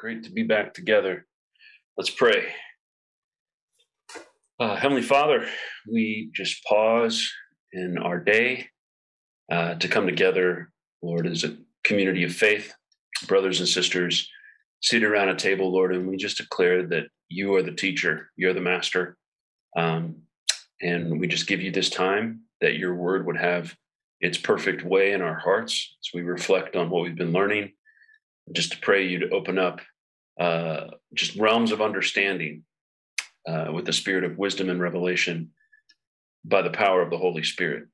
Great to be back together. Let's pray. Uh, Heavenly Father, we just pause in our day uh, to come together, Lord, as a community of faith, brothers and sisters, seated around a table, Lord, and we just declare that you are the teacher, you're the master. Um, and we just give you this time that your word would have its perfect way in our hearts as we reflect on what we've been learning. Just to pray you to open up uh, just realms of understanding uh, with the spirit of wisdom and revelation by the power of the Holy Spirit.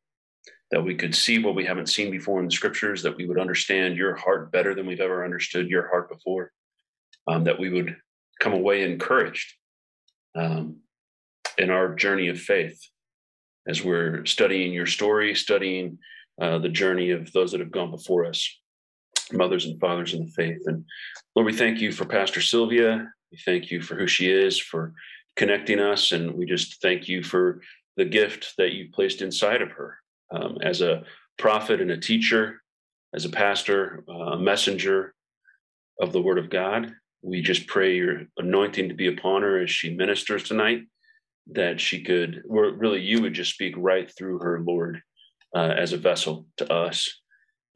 That we could see what we haven't seen before in the scriptures, that we would understand your heart better than we've ever understood your heart before, um, that we would come away encouraged um, in our journey of faith as we're studying your story, studying uh, the journey of those that have gone before us, mothers and fathers in the faith. And Lord, we thank you for Pastor Sylvia. We thank you for who she is, for connecting us. And we just thank you for the gift that you placed inside of her um, as a prophet and a teacher, as a pastor, uh, a messenger of the word of God. We just pray your anointing to be upon her as she ministers tonight, that she could, or really, you would just speak right through her, Lord, uh, as a vessel to us,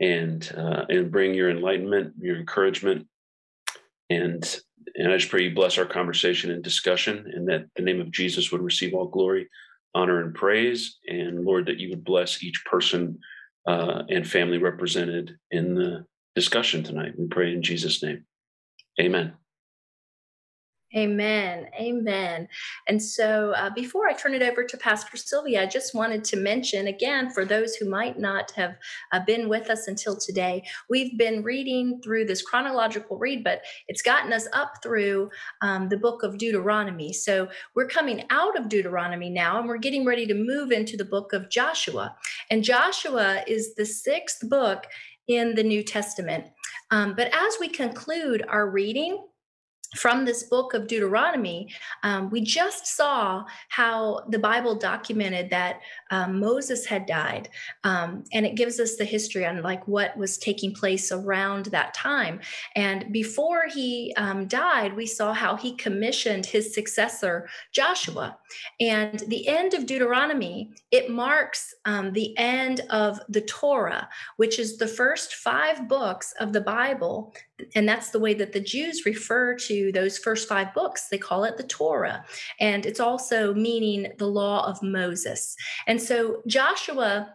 and uh, and bring your enlightenment, your encouragement, and and I just pray you bless our conversation and discussion, and that the name of Jesus would receive all glory, honor, and praise, and Lord, that you would bless each person uh, and family represented in the discussion tonight. We pray in Jesus' name. Amen. Amen. Amen. And so, uh, before I turn it over to Pastor Sylvia, I just wanted to mention again for those who might not have uh, been with us until today, we've been reading through this chronological read, but it's gotten us up through um, the book of Deuteronomy. So, we're coming out of Deuteronomy now and we're getting ready to move into the book of Joshua. And Joshua is the sixth book in the New Testament. Um, but as we conclude our reading, from this book of Deuteronomy, um, we just saw how the Bible documented that um, Moses had died, um, and it gives us the history on like what was taking place around that time. And before he um, died, we saw how he commissioned his successor Joshua. And the end of Deuteronomy it marks um, the end of the Torah, which is the first five books of the Bible and that's the way that the Jews refer to those first five books. They call it the Torah. And it's also meaning the law of Moses. And so Joshua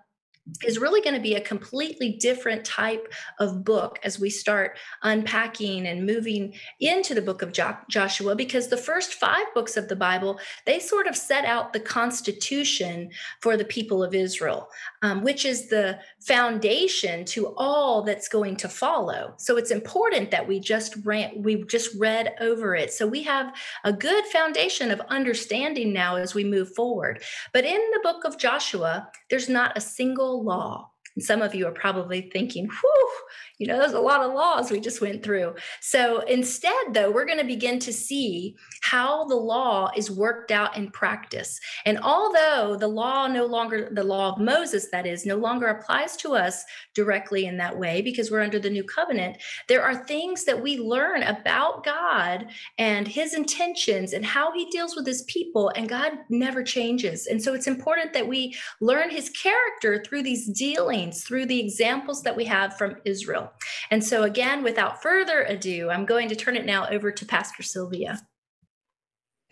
is really going to be a completely different type of book as we start unpacking and moving into the book of jo- Joshua because the first 5 books of the Bible they sort of set out the constitution for the people of Israel um, which is the foundation to all that's going to follow. So it's important that we just ran we just read over it. So we have a good foundation of understanding now as we move forward. But in the book of Joshua there's not a single law. And some of you are probably thinking, whew, you know, there's a lot of laws we just went through. So instead, though, we're going to begin to see how the law is worked out in practice. And although the law no longer, the law of Moses, that is, no longer applies to us directly in that way because we're under the new covenant, there are things that we learn about God and his intentions and how he deals with his people. And God never changes. And so it's important that we learn his character through these dealings, through the examples that we have from Israel. And so, again, without further ado, I'm going to turn it now over to Pastor Sylvia.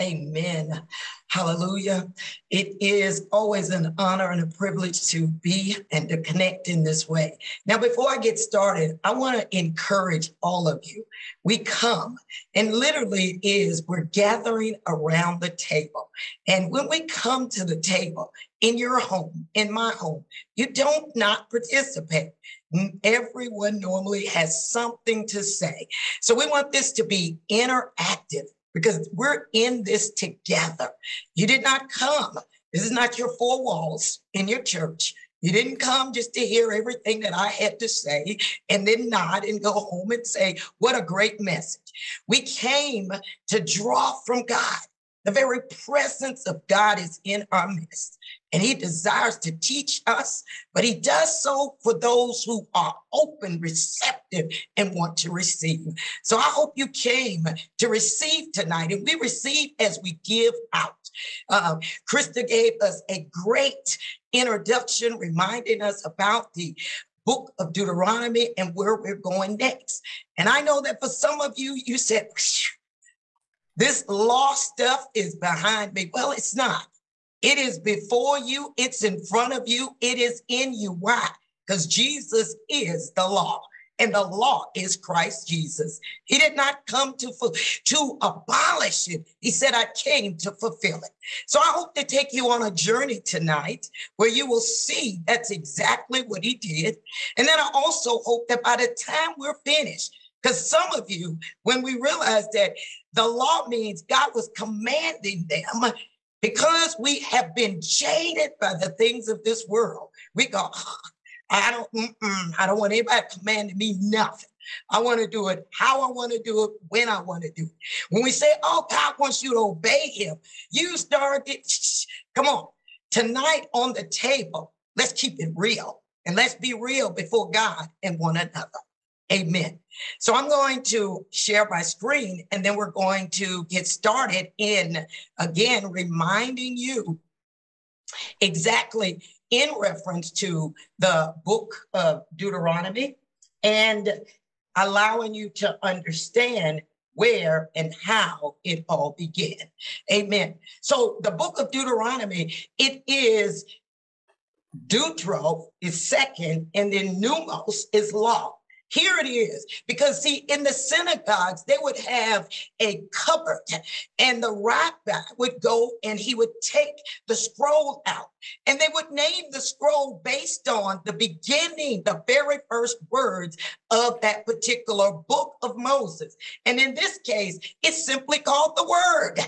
Amen. Hallelujah. It is always an honor and a privilege to be and to connect in this way. Now, before I get started, I want to encourage all of you. We come, and literally it is we're gathering around the table. And when we come to the table in your home, in my home, you don't not participate. Everyone normally has something to say. So we want this to be interactive because we're in this together. You did not come. This is not your four walls in your church. You didn't come just to hear everything that I had to say and then nod and go home and say, What a great message. We came to draw from God. The very presence of God is in our midst. And he desires to teach us, but he does so for those who are open, receptive, and want to receive. So I hope you came to receive tonight, and we receive as we give out. Uh, Krista gave us a great introduction, reminding us about the book of Deuteronomy and where we're going next. And I know that for some of you, you said, this law stuff is behind me. Well, it's not. It is before you, it's in front of you, it is in you. Why? Because Jesus is the law. And the law is Christ Jesus. He did not come to, to abolish it. He said, I came to fulfill it. So I hope to take you on a journey tonight where you will see that's exactly what he did. And then I also hope that by the time we're finished, because some of you, when we realize that the law means God was commanding them because we have been jaded by the things of this world, we go, I don't, I don't want anybody commanding me nothing. I want to do it how I want to do it, when I want to do it. When we say, oh, God wants you to obey him, you start it. Come on. Tonight on the table, let's keep it real and let's be real before God and one another. Amen. So I'm going to share my screen and then we're going to get started in again reminding you exactly in reference to the book of Deuteronomy and allowing you to understand where and how it all began. Amen. So the book of Deuteronomy, it is Deutero is second, and then nomos is law. Here it is. Because, see, in the synagogues, they would have a cupboard, and the rabbi would go and he would take the scroll out, and they would name the scroll based on the beginning, the very first words of that particular book of Moses. And in this case, it's simply called the Word.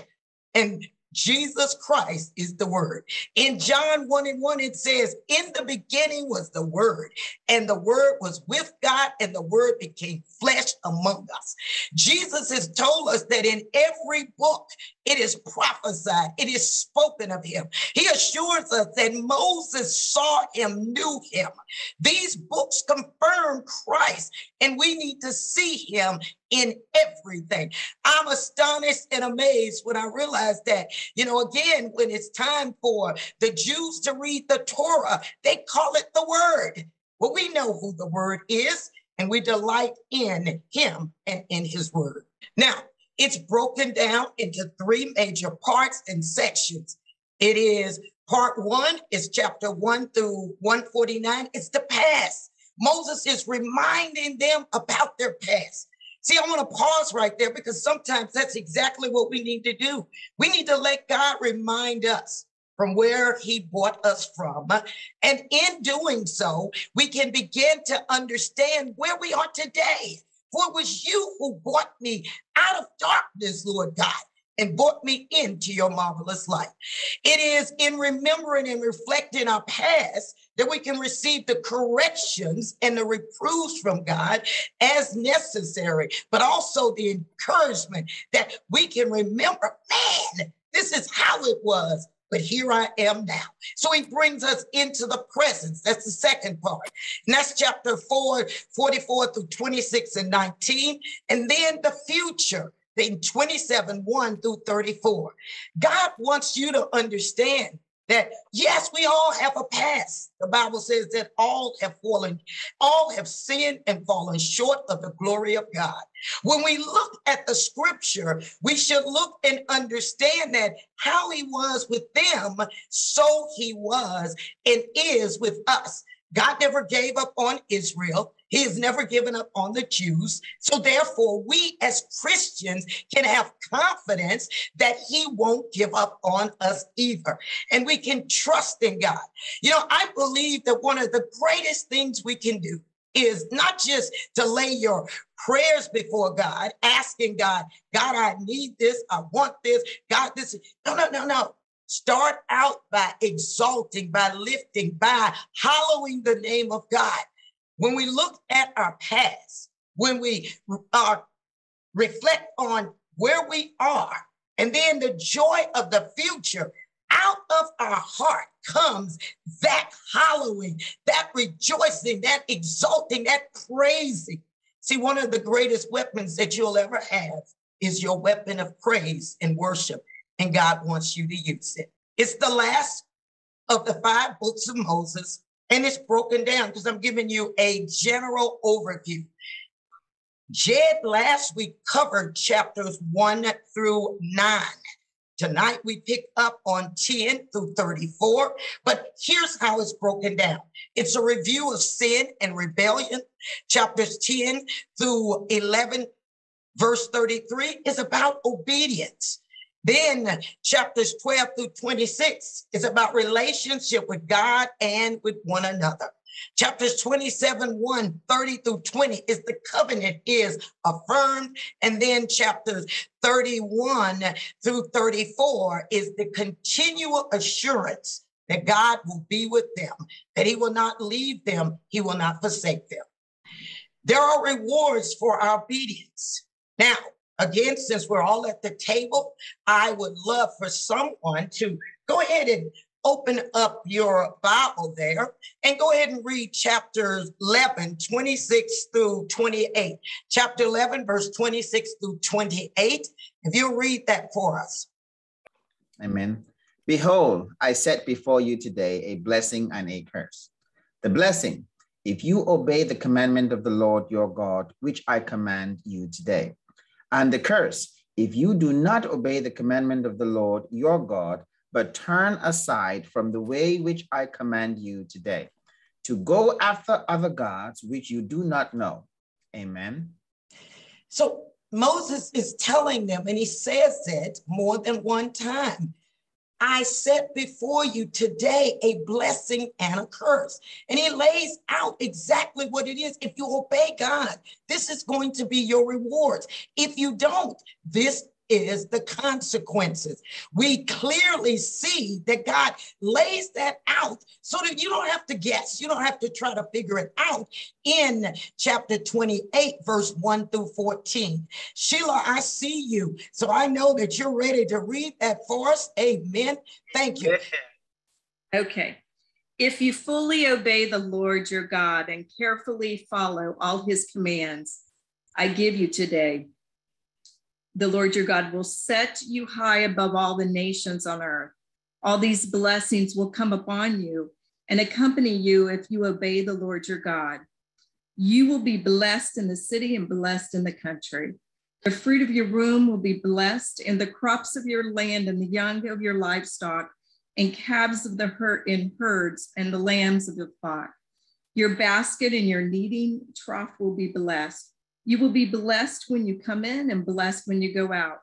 And Jesus Christ is the word. In John 1 and 1, it says, In the beginning was the word, and the word was with God, and the word became flesh among us. Jesus has told us that in every book it is prophesied, it is spoken of him. He assures us that Moses saw him, knew him. These books confirm Christ, and we need to see him in everything. I'm astonished and amazed when I realize that, you know, again, when it's time for the Jews to read the Torah, they call it the word. Well, we know who the word is, and we delight in him and in his word. Now, it's broken down into three major parts and sections. It is part one is chapter one through 149. It's the past. Moses is reminding them about their past. See, I want to pause right there because sometimes that's exactly what we need to do. We need to let God remind us from where he brought us from. And in doing so, we can begin to understand where we are today. For it was you who brought me out of darkness, Lord God, and brought me into your marvelous light. It is in remembering and reflecting our past that we can receive the corrections and the reproofs from God as necessary, but also the encouragement that we can remember, man, this is how it was. But here I am now. So he brings us into the presence. That's the second part. And that's chapter 4, 44 through 26 and 19. And then the future in 27, 1 through 34. God wants you to understand that yes, we all have a past. The Bible says that all have fallen, all have sinned and fallen short of the glory of God. When we look at the scripture, we should look and understand that how he was with them, so he was and is with us. God never gave up on Israel. He has never given up on the Jews. So therefore, we as Christians can have confidence that he won't give up on us either. And we can trust in God. You know, I believe that one of the greatest things we can do is not just to lay your prayers before God, asking God, God, I need this, I want this, God, this. No, no, no, no. Start out by exalting, by lifting, by hallowing the name of God. When we look at our past, when we are reflect on where we are, and then the joy of the future, out of our heart comes that hallowing, that rejoicing, that exalting, that praising. See, one of the greatest weapons that you'll ever have is your weapon of praise and worship, and God wants you to use it. It's the last of the five books of Moses, and it's broken down because I'm giving you a general overview. Jed last week covered chapters one through nine. Tonight we pick up on 10 through 34, but here's how it's broken down. It's a review of sin and rebellion. Chapters 10 through 11, verse 33 is about obedience. Then chapters 12 through 26 is about relationship with God and with one another. Chapters 27, 1, 30 through 20 is the covenant is affirmed. And then chapters 31 through 34 is the continual assurance that God will be with them, that he will not leave them, he will not forsake them. There are rewards for our obedience. Now, Again, since we're all at the table, I would love for someone to go ahead and open up your Bible there and go ahead and read chapters 11, 26 through 28. Chapter 11, verse 26 through 28. If you read that for us. Amen. Behold, I set before you today a blessing and a curse. The blessing, if you obey the commandment of the Lord your God, which I command you today and the curse if you do not obey the commandment of the Lord your God, but turn aside from the way which I command you today, to go after other gods which you do not know. Amen. So Moses is telling them, and he says it more than one time I set before you today a blessing and a curse. And he lays out exactly what it is. If you obey God, this is going to be your rewards. If you don't, this is the consequences. We clearly see that God lays that out so that you don't have to guess. You don't have to try to figure it out in chapter 28, verse 1 through 14. Sheila, I see you. So I know that you're ready to read that for us. Amen. Thank you. Okay. If you fully obey the Lord your God and carefully follow all his commands I give you today, the Lord your God will set you high above all the nations on earth. All these blessings will come upon you and accompany you if you obey the Lord your God. You will be blessed in the city and blessed in the country. The fruit of your womb will be blessed, and the crops of your land, and the young of your livestock, and calves of the herd in herds, and the lambs of the flock. Your basket and your kneading trough will be blessed. You will be blessed when you come in and blessed when you go out.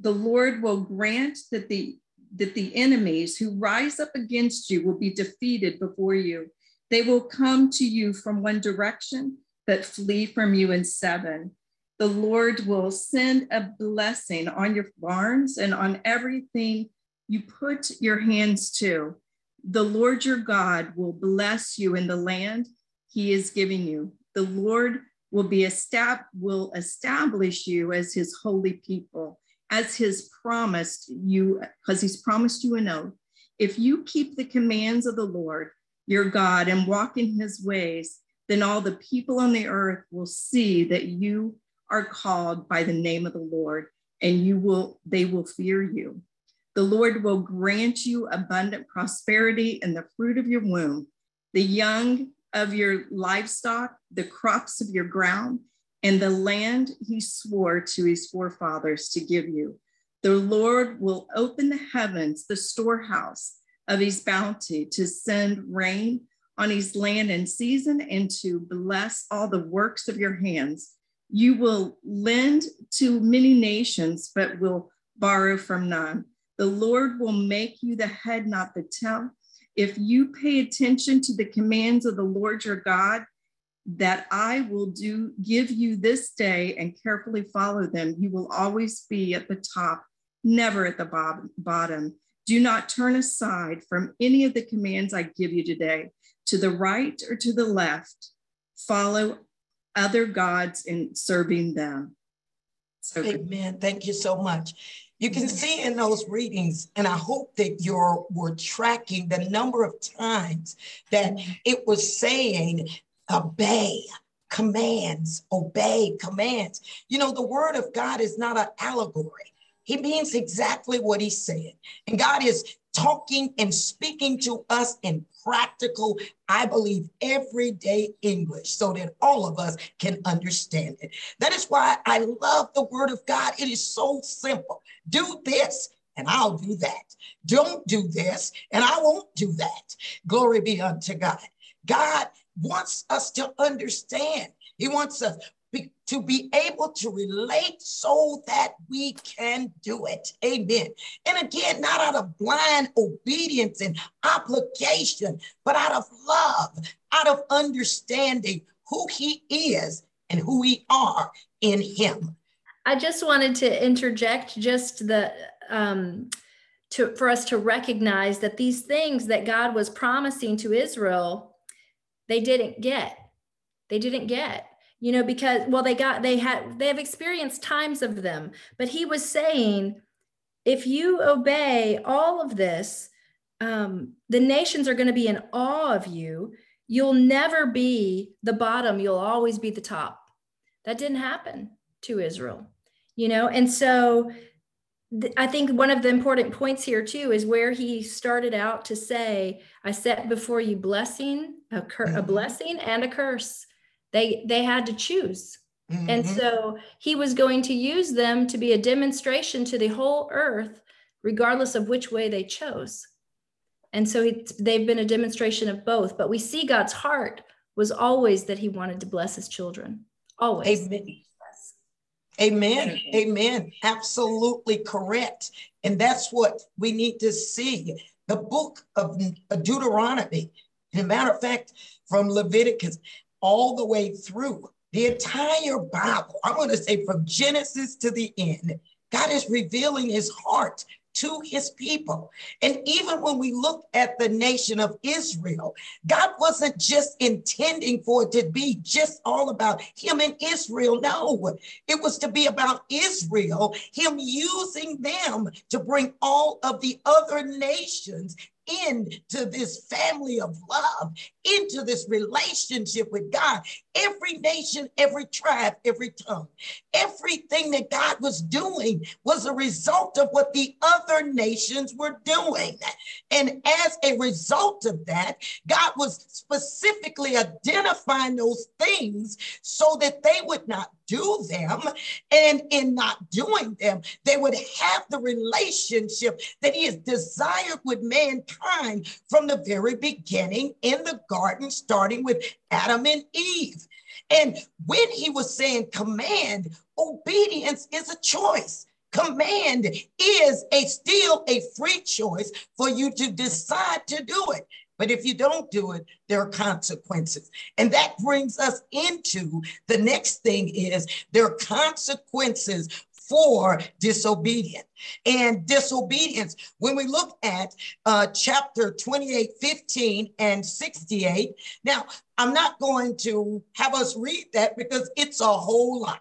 The Lord will grant that the that the enemies who rise up against you will be defeated before you. They will come to you from one direction, but flee from you in seven. The Lord will send a blessing on your barns and on everything you put your hands to. The Lord your God will bless you in the land he is giving you. The Lord will be estab- will establish you as his holy people as his promised you because he's promised you an oath. If you keep the commands of the lord your god and walk in his ways then all the people on the earth will see that you are called by the name of the lord and you will they will fear you. The lord will grant you abundant prosperity and the fruit of your womb. The young of your livestock, the crops of your ground, and the land he swore to his forefathers to give you. The Lord will open the heavens, the storehouse of his bounty, to send rain on his land in season and to bless all the works of your hands. You will lend to many nations, but will borrow from none. The Lord will make you the head, not the tail if you pay attention to the commands of the Lord your God that I will do give you this day and carefully follow them, you will always be at the top, never at the bottom. Do not turn aside from any of the commands I give you today, to the right or to the left. Follow other gods in serving them. So Amen. Thank you so much. You can see in those readings, and I hope that you're were tracking the number of times that it was saying obey commands, obey commands. You know, the word of God is not an allegory. He means exactly what he said. And God is talking and speaking to us in practical, I believe, everyday English so that all of us can understand it. That is why I love the word of God. It is so simple. Do this and I'll do that. Don't do this and I won't do that. Glory be unto God. God wants us to understand. He wants us to be able to relate so that we can do it. Amen. And again, not out of blind obedience and obligation, but out of love, out of understanding who He is and who we are in Him. I just wanted to interject just the um, to for us to recognize that these things that God was promising to Israel, they didn't get. They didn't get you know because well they got they had they have experienced times of them but he was saying if you obey all of this um, the nations are going to be in awe of you. You'll never be the bottom. You'll always be the top. That didn't happen to israel you know? And so th- i think one of the important points here too is where he started out to say i set before you blessing a, cur- a mm-hmm. blessing and a curse they they had to choose. Mm-hmm. And so he was going to use them to be a demonstration to the whole earth, regardless of which way they chose. And so he, they've been a demonstration of both. But we see God's heart was always that he wanted to bless his children. Always. Amen. Amen. Amen. Absolutely correct. And that's what we need to see. The book of Deuteronomy, as a matter of fact, from Leviticus, all the way through the entire Bible. I'm going to say from Genesis to the end, God is revealing his heart to his people. And even when we look at the nation of Israel, God wasn't just intending for it to be just all about him and Israel. No, it was to be about Israel, him using them to bring all of the other nations into this family of love, into this relationship with God. Every nation, every tribe, every tongue, everything that God was doing was a result of what the other nations were doing. And as a result of that, God was specifically identifying those things so that they would not do them. And in not doing them, they would have the relationship that He has desired with mankind from the very beginning in the garden, starting with Adam and Eve. And when He was saying command, obedience is a choice command is a still a free choice for you to decide to do it but if you don't do it, there are consequences. And that brings us into the next thing is there are consequences for disobedience. And disobedience, when we look at uh, chapter 28, 15, and 68, now I'm not going to have us read that because it's a whole lot.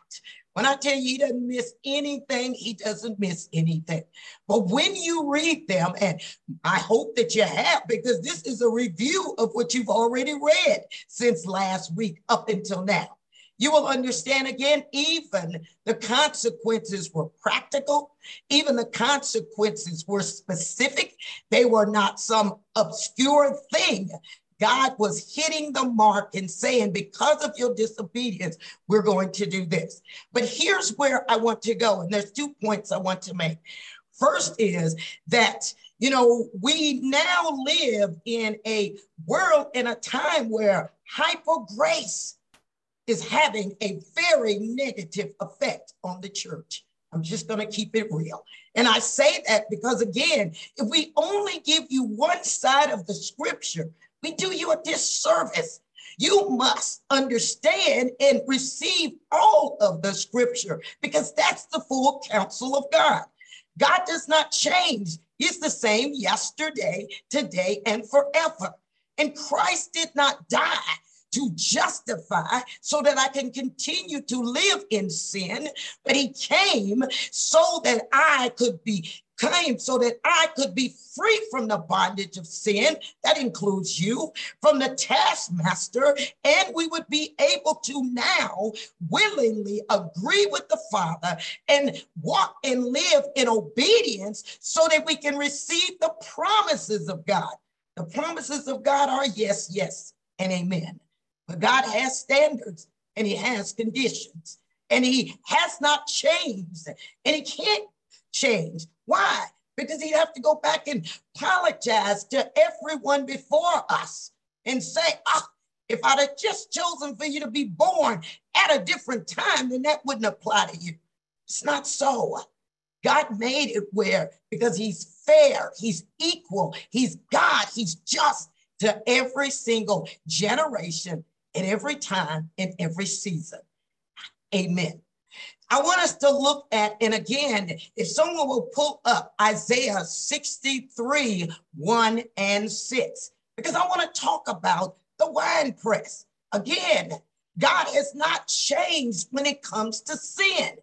When I tell you he doesn't miss anything, he doesn't miss anything. But when you read them, and I hope that you have, because this is a review of what you've already read since last week up until now. You will understand again, even the consequences were practical, even the consequences were specific. They were not some obscure thing God was hitting the mark and saying, because of your disobedience, we're going to do this. But here's where I want to go. And there's two points I want to make. First is that, you know, we now live in a world in a time where hyper grace is having a very negative effect on the church. I'm just going to keep it real. And I say that because, again, if we only give you one side of the scripture, we do you a disservice. You must understand and receive all of the scripture because that's the full counsel of God. God does not change. He's the same yesterday, today, and forever. And Christ did not die to justify so that I can continue to live in sin, but he came so that I could be came so that I could be free from the bondage of sin. That includes you from the taskmaster. And we would be able to now willingly agree with the Father and walk and live in obedience so that we can receive the promises of God. The promises of God are yes, yes, and amen. But God has standards and he has conditions and he has not changed and he can't change. Why? Because he'd have to go back and apologize to everyone before us and say, ah, if I'd have just chosen for you to be born at a different time, then that wouldn't apply to you. It's not so. God made it where, because he's fair, he's equal, he's God, he's just to every single generation at every time in every season. Amen. I want us to look at, and again, if someone will pull up Isaiah 63, 1 and 6, because I want to talk about the wine press. Again, God has not changed when it comes to sin,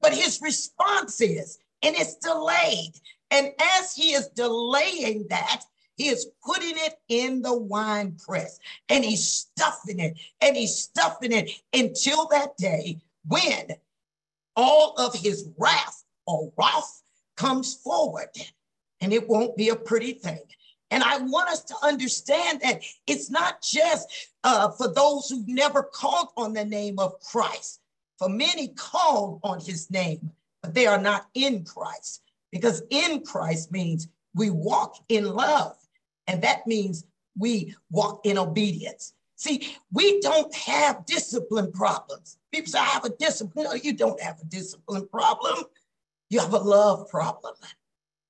but his response is, and it's delayed. And as he is delaying that, he is putting it in the wine press and he's stuffing it and he's stuffing it until that day when all of his wrath or wrath comes forward. And it won't be a pretty thing. And I want us to understand that it's not just uh, for those who've never called on the name of Christ. For many called on his name, but they are not in Christ. Because in Christ means we walk in love. And that means we walk in obedience. See, we don't have discipline problems. People say, I have a discipline. No, you don't have a discipline problem. You have a love problem.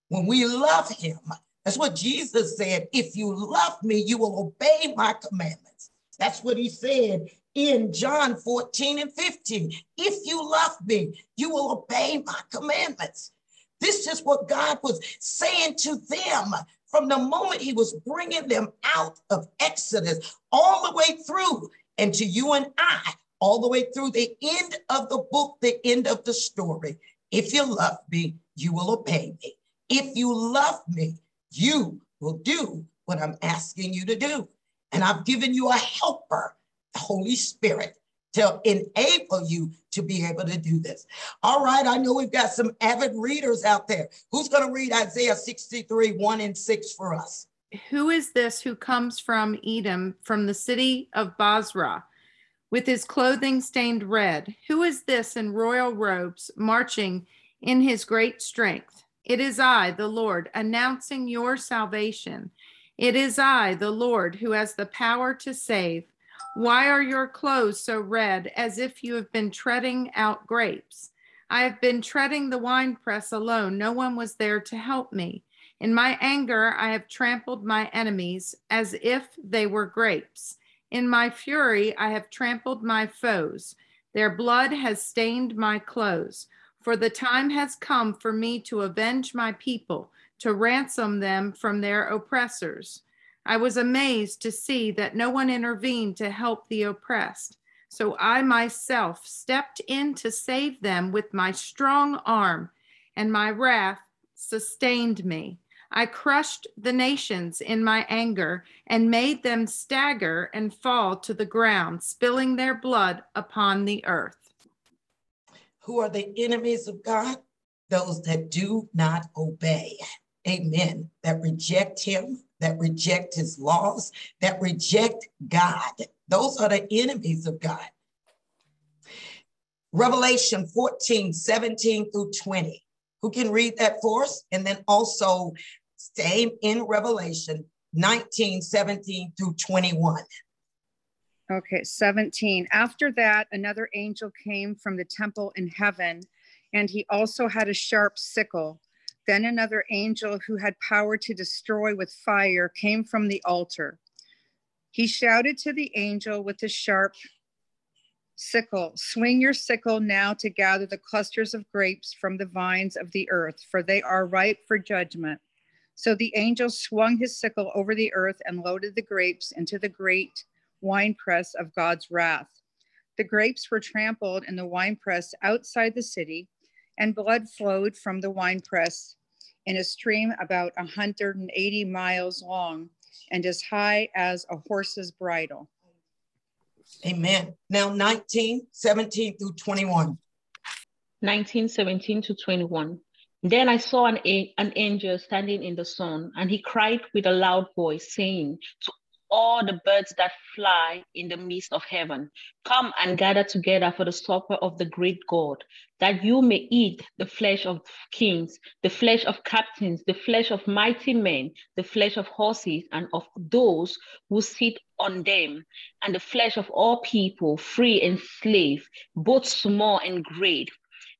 When we love him, that's what Jesus said. If you love me, you will obey my commandments. That's what he said in John 14 and 15. If you love me, you will obey my commandments. This is what God was saying to them from the moment he was bringing them out of Exodus all the way through, and to you and I, all the way through the end of the book, the end of the story. If you love me, you will obey me. If you love me, you will do what I'm asking you to do. And I've given you a helper, the Holy Spirit, to enable you to be able to do this. All right, I know we've got some avid readers out there. Who's going to read Isaiah 63, 1 and 6 for us? Who is this who comes from Edom, from the city of Bozrah, with his clothing stained red? Who is this in royal robes, marching in his great strength? It is I, the Lord, announcing your salvation. It is I, the Lord, who has the power to save. Why are your clothes so red as if you have been treading out grapes? I have been treading the winepress alone. No one was there to help me. In my anger, I have trampled my enemies as if they were grapes. In my fury, I have trampled my foes. Their blood has stained my clothes. For the time has come for me to avenge my people, to ransom them from their oppressors. I was amazed to see that no one intervened to help the oppressed. So I myself stepped in to save them with my strong arm, and my wrath sustained me. I crushed the nations in my anger and made them stagger and fall to the ground, spilling their blood upon the earth. Who are the enemies of God? Those that do not obey. Amen. That reject Him, that reject his laws, that reject God. Those are the enemies of God. Revelation 14, 17 through 20. Who can read that for us? And then also same in Revelation 19, 17 through 21. Okay, 17. After that, another angel came from the temple in heaven, and he also had a sharp sickle then another angel who had power to destroy with fire came from the altar. He shouted to the angel with his sharp sickle Swing your sickle now to gather the clusters of grapes from the vines of the earth, for they are ripe for judgment. So the angel swung his sickle over the earth and loaded the grapes into the great winepress of God's wrath. The grapes were trampled in the winepress outside the city, and blood flowed from the winepress in a stream about 180 miles long and as high as a horse's bridle. Amen. Now 19, 17 through 21. 19, 17 to 21. Then I saw an, an angel standing in the sun, and he cried with a loud voice, saying to all the birds that fly in the midst of heaven. Come and gather together for the supper of the great God, that you may eat the flesh of kings, the flesh of captains, the flesh of mighty men, the flesh of horses and of those who sit on them, and the flesh of all people, free and slave, both small and great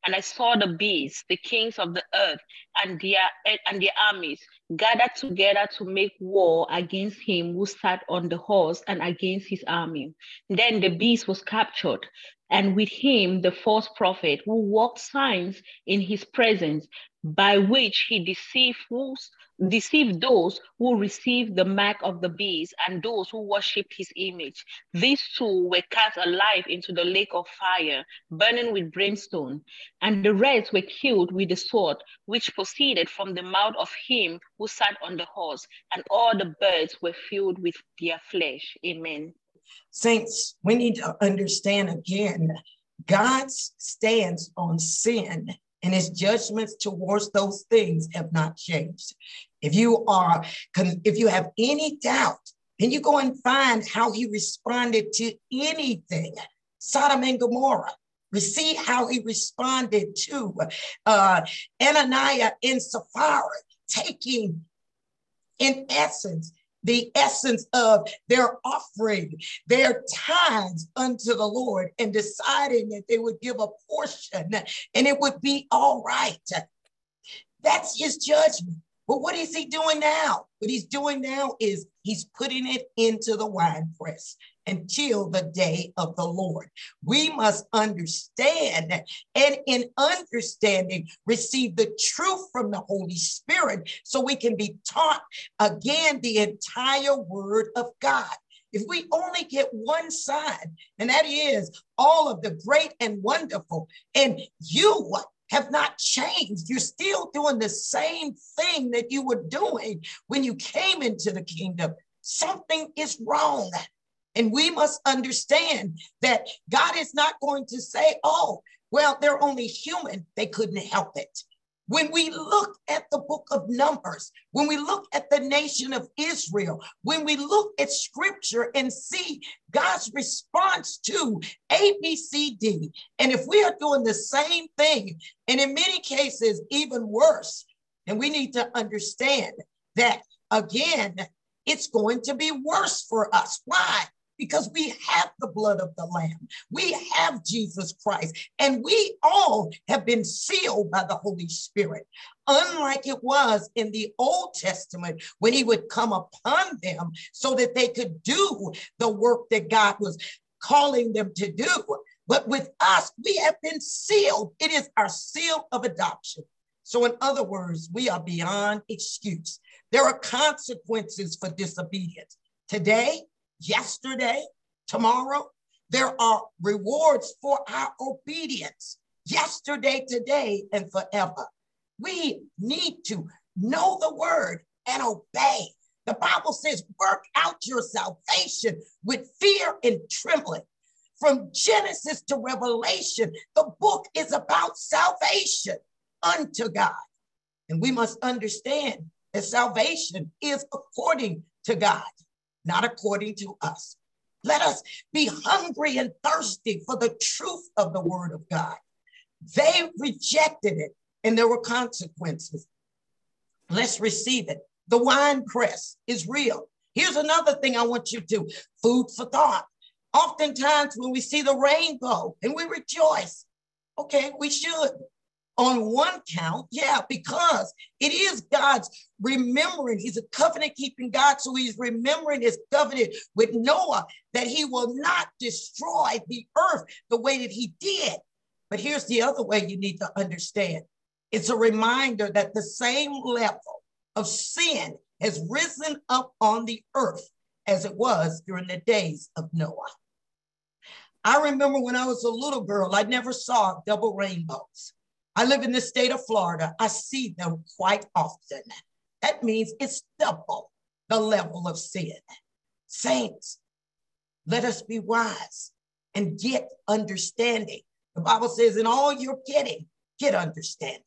and I saw the beasts, the kings of the earth, and their and their armies gathered together to make war against him who sat on the horse and against his army. Then the beast was captured, and with him the false prophet who worked signs in his presence, by which he deceived fools deceived those who received the mark of the beast and those who worshipped his image. These two were cast alive into the lake of fire, burning with brimstone, and the rest were killed with the sword which proceeded from the mouth of him who sat on the horse, and all the birds were filled with their flesh. Amen. Saints, we need to understand again God's stance on sin and his judgments towards those things have not changed. If you are, if you have any doubt, then you go and find how he responded to anything. Sodom and Gomorrah. We see how he responded to uh, Ananias and Sapphira, taking, in essence, the essence of their offering, their tithes unto the Lord, and deciding that they would give a portion and it would be all right. That's his judgment. But what is he doing now? What he's doing now is he's putting it into the wine press until the day of the Lord. We must understand and in understanding receive the truth from the Holy Spirit so we can be taught again the entire word of God. If we only get one side, and that is all of the great and wonderful, and you have not changed. You're still doing the same thing that you were doing when you came into the kingdom. Something is wrong. And we must understand that God is not going to say, oh, well, they're only human. They couldn't help it. When we look at the book of Numbers, when we look at the nation of Israel, when we look at scripture and see God's response to A, B, C, D, and if we are doing the same thing, and in many cases, even worse, and we need to understand that again, it's going to be worse for us. Why? Because we have the blood of the Lamb. We have Jesus Christ, and we all have been sealed by the Holy Spirit. Unlike it was in the Old Testament when he would come upon them so that they could do the work that God was calling them to do. But with us, we have been sealed. It is our seal of adoption. So, in other words, we are beyond excuse. There are consequences for disobedience. Today, yesterday, tomorrow. There are rewards for our obedience yesterday, today, and forever. We need to know the word and obey. The Bible says, work out your salvation with fear and trembling. From Genesis to Revelation, the book is about salvation unto God. And we must understand that salvation is according to God not according to us. Let us be hungry and thirsty for the truth of the word of God. They rejected it and there were consequences. Let's receive it. The wine press is real. Here's another thing I want you to food for thought. Oftentimes, when we see the rainbow and we rejoice, okay, we should on one count, yeah, because it is God's remembering. He's a covenant keeping God. So he's remembering his covenant with Noah that he will not destroy the earth the way that he did. But here's the other way you need to understand it's a reminder that the same level of sin has risen up on the earth as it was during the days of Noah. I remember when I was a little girl, I never saw double rainbows. I live in the state of Florida. I see them quite often. That means it's double the level of sin. Saints, let us be wise and get understanding. The Bible says, in all you're getting, get understanding.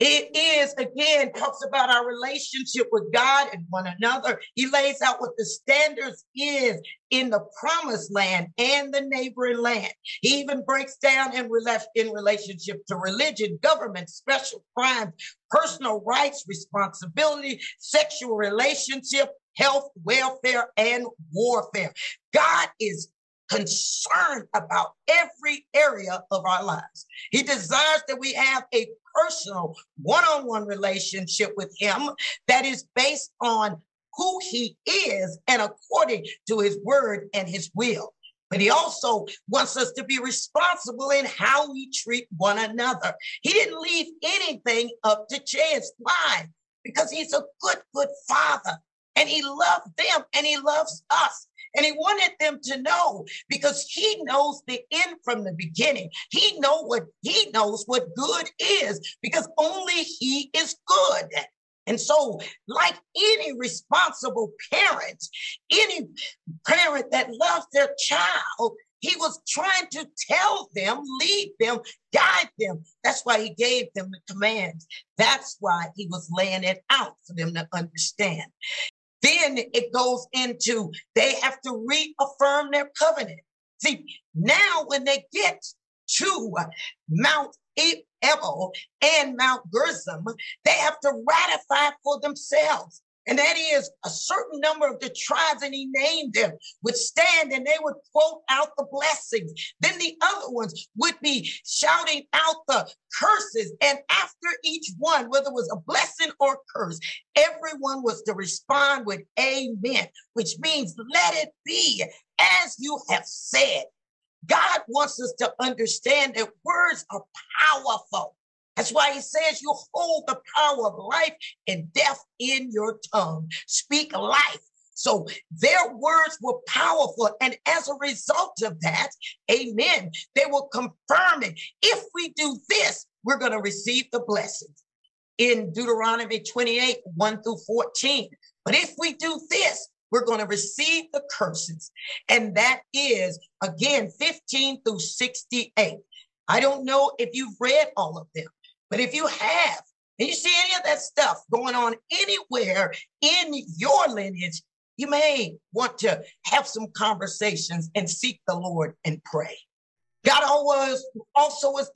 It is, again, talks about our relationship with God and one another. He lays out what the standards is in the promised land and the neighboring land. He even breaks down and in, in relationship to religion, government, special crimes, personal rights, responsibility, sexual relationship, health, welfare, and warfare. God is concerned about every area of our lives. He desires that we have a personal one on one relationship with Him that is based on who He is and according to His word and His will. But he also wants us to be responsible in how we treat one another. He didn't leave anything up to chance. Why? Because he's a good, good father and he loved them and he loves us. And he wanted them to know because he knows the end from the beginning. He know what he knows what good is because only he is good. And so, like any responsible parent, any parent that loves their child, he was trying to tell them, lead them, guide them. That's why he gave them the commands. That's why he was laying it out for them to understand. Then it goes into they have to reaffirm their covenant. See, now when they get to Mount Ebal and Mount Gerizim, they have to ratify for themselves. And that is a certain number of the tribes, and he named them, would stand and they would quote out the blessings. Then the other ones would be shouting out the curses. And after each one, whether it was a blessing or curse, everyone was to respond with amen, which means let it be as you have said. God wants us to understand that words are powerful. That's why he says you hold the power of life and death in your tongue. Speak life. So their words were powerful. And as a result of that, amen, they will confirm it. If we do this, we're going to receive the blessings in Deuteronomy 28, 1 through 14. But if we do this, we're going to receive the curses. And that is, again, 15 through 68. I don't know if you've read all of them, but if you have, and you see any of that stuff going on anywhere in your lineage, you may want to have some conversations and seek the Lord and pray. God always also was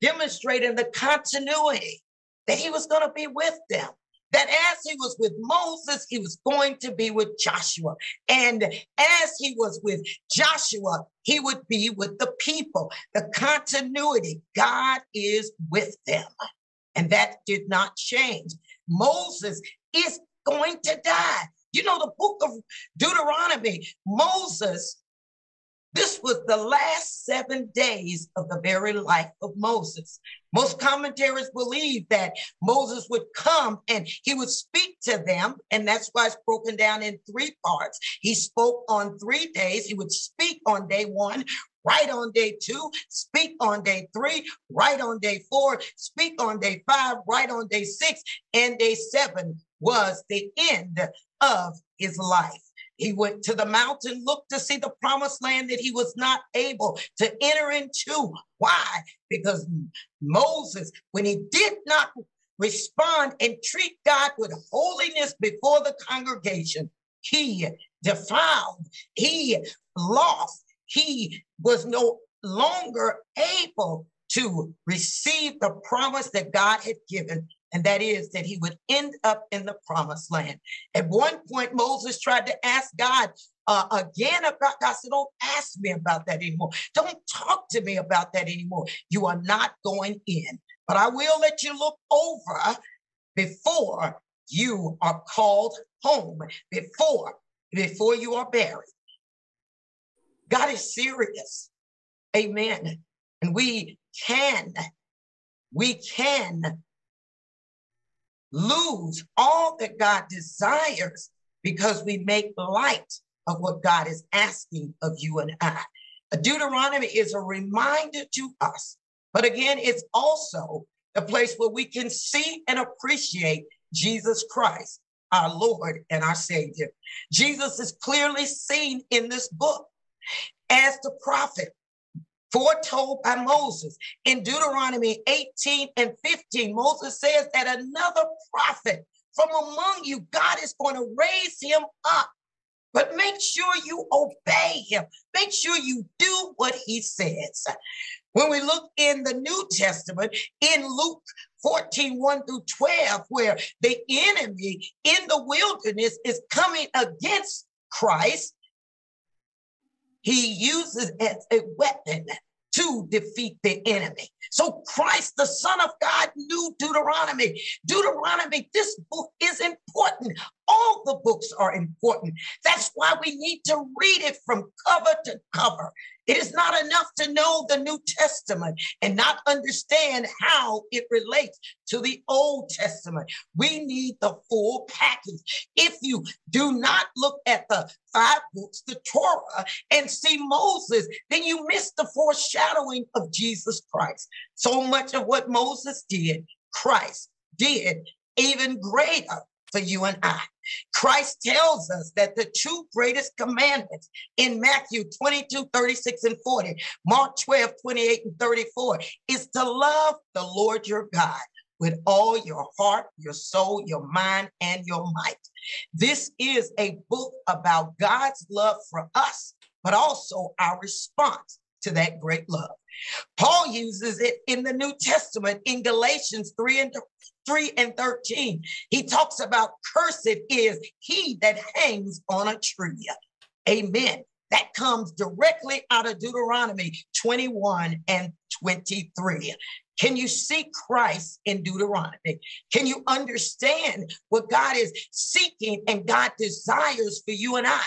demonstrating the continuity that he was going to be with them. That as he was with Moses, he was going to be with Joshua. And as he was with Joshua, he would be with the people. The continuity, God is with them. And that did not change. Moses is going to die. You know, the book of Deuteronomy, Moses this was the last seven days of the very life of Moses. Most commentaries believe that Moses would come and he would speak to them, and that's why it's broken down in three parts. He spoke on three days. He would speak on day one, right on day two, speak on day three, right on day four, speak on day five, right on day six, and day seven was the end of his life. He went to the mountain, looked to see the promised land that he was not able to enter into. Why? Because Moses, when he did not respond and treat God with holiness before the congregation, he defiled, he lost, he was no longer able to receive the promise that God had given and that is that he would end up in the promised land. At one point, Moses tried to ask God uh, again about God said, Don't ask me about that anymore. Don't talk to me about that anymore. You are not going in, but I will let you look over before you are called home, before, before you are buried. God is serious. Amen. And we can, we can lose all that God desires because we make light of what God is asking of you and I. Deuteronomy is a reminder to us, but again, it's also the place where we can see and appreciate Jesus Christ, our Lord and our Savior. Jesus is clearly seen in this book as the prophet foretold by Moses. In Deuteronomy 18 and 15, Moses says that another prophet from among you, God is going to raise him up. But make sure you obey him. Make sure you do what he says. When we look in the New Testament, in Luke 14, 1 through 12, where the enemy in the wilderness is coming against Christ, he uses as a weapon to defeat the enemy. So Christ, the Son of God, knew Deuteronomy. Deuteronomy, this book is important. All the books are important. That's why we need to read it from cover to cover. It is not enough to know the New Testament and not understand how it relates to the Old Testament. We need the full package. If you do not look at the five books, the Torah, and see Moses, then you miss the foreshadowing of Jesus Christ. So much of what Moses did, Christ did even greater for you and I. Christ tells us that the two greatest commandments in Matthew 22, 36, and 40, Mark 12, 28, and 34 is to love the Lord your God with all your heart, your soul, your mind, and your might. This is a book about God's love for us, but also our response to that great love. Paul uses it in the New Testament in Galatians 3 and 3 and 13. He talks about cursed is he that hangs on a tree. Amen. That comes directly out of Deuteronomy 21 and 23. Can you see Christ in Deuteronomy? Can you understand what God is seeking and God desires for you and I?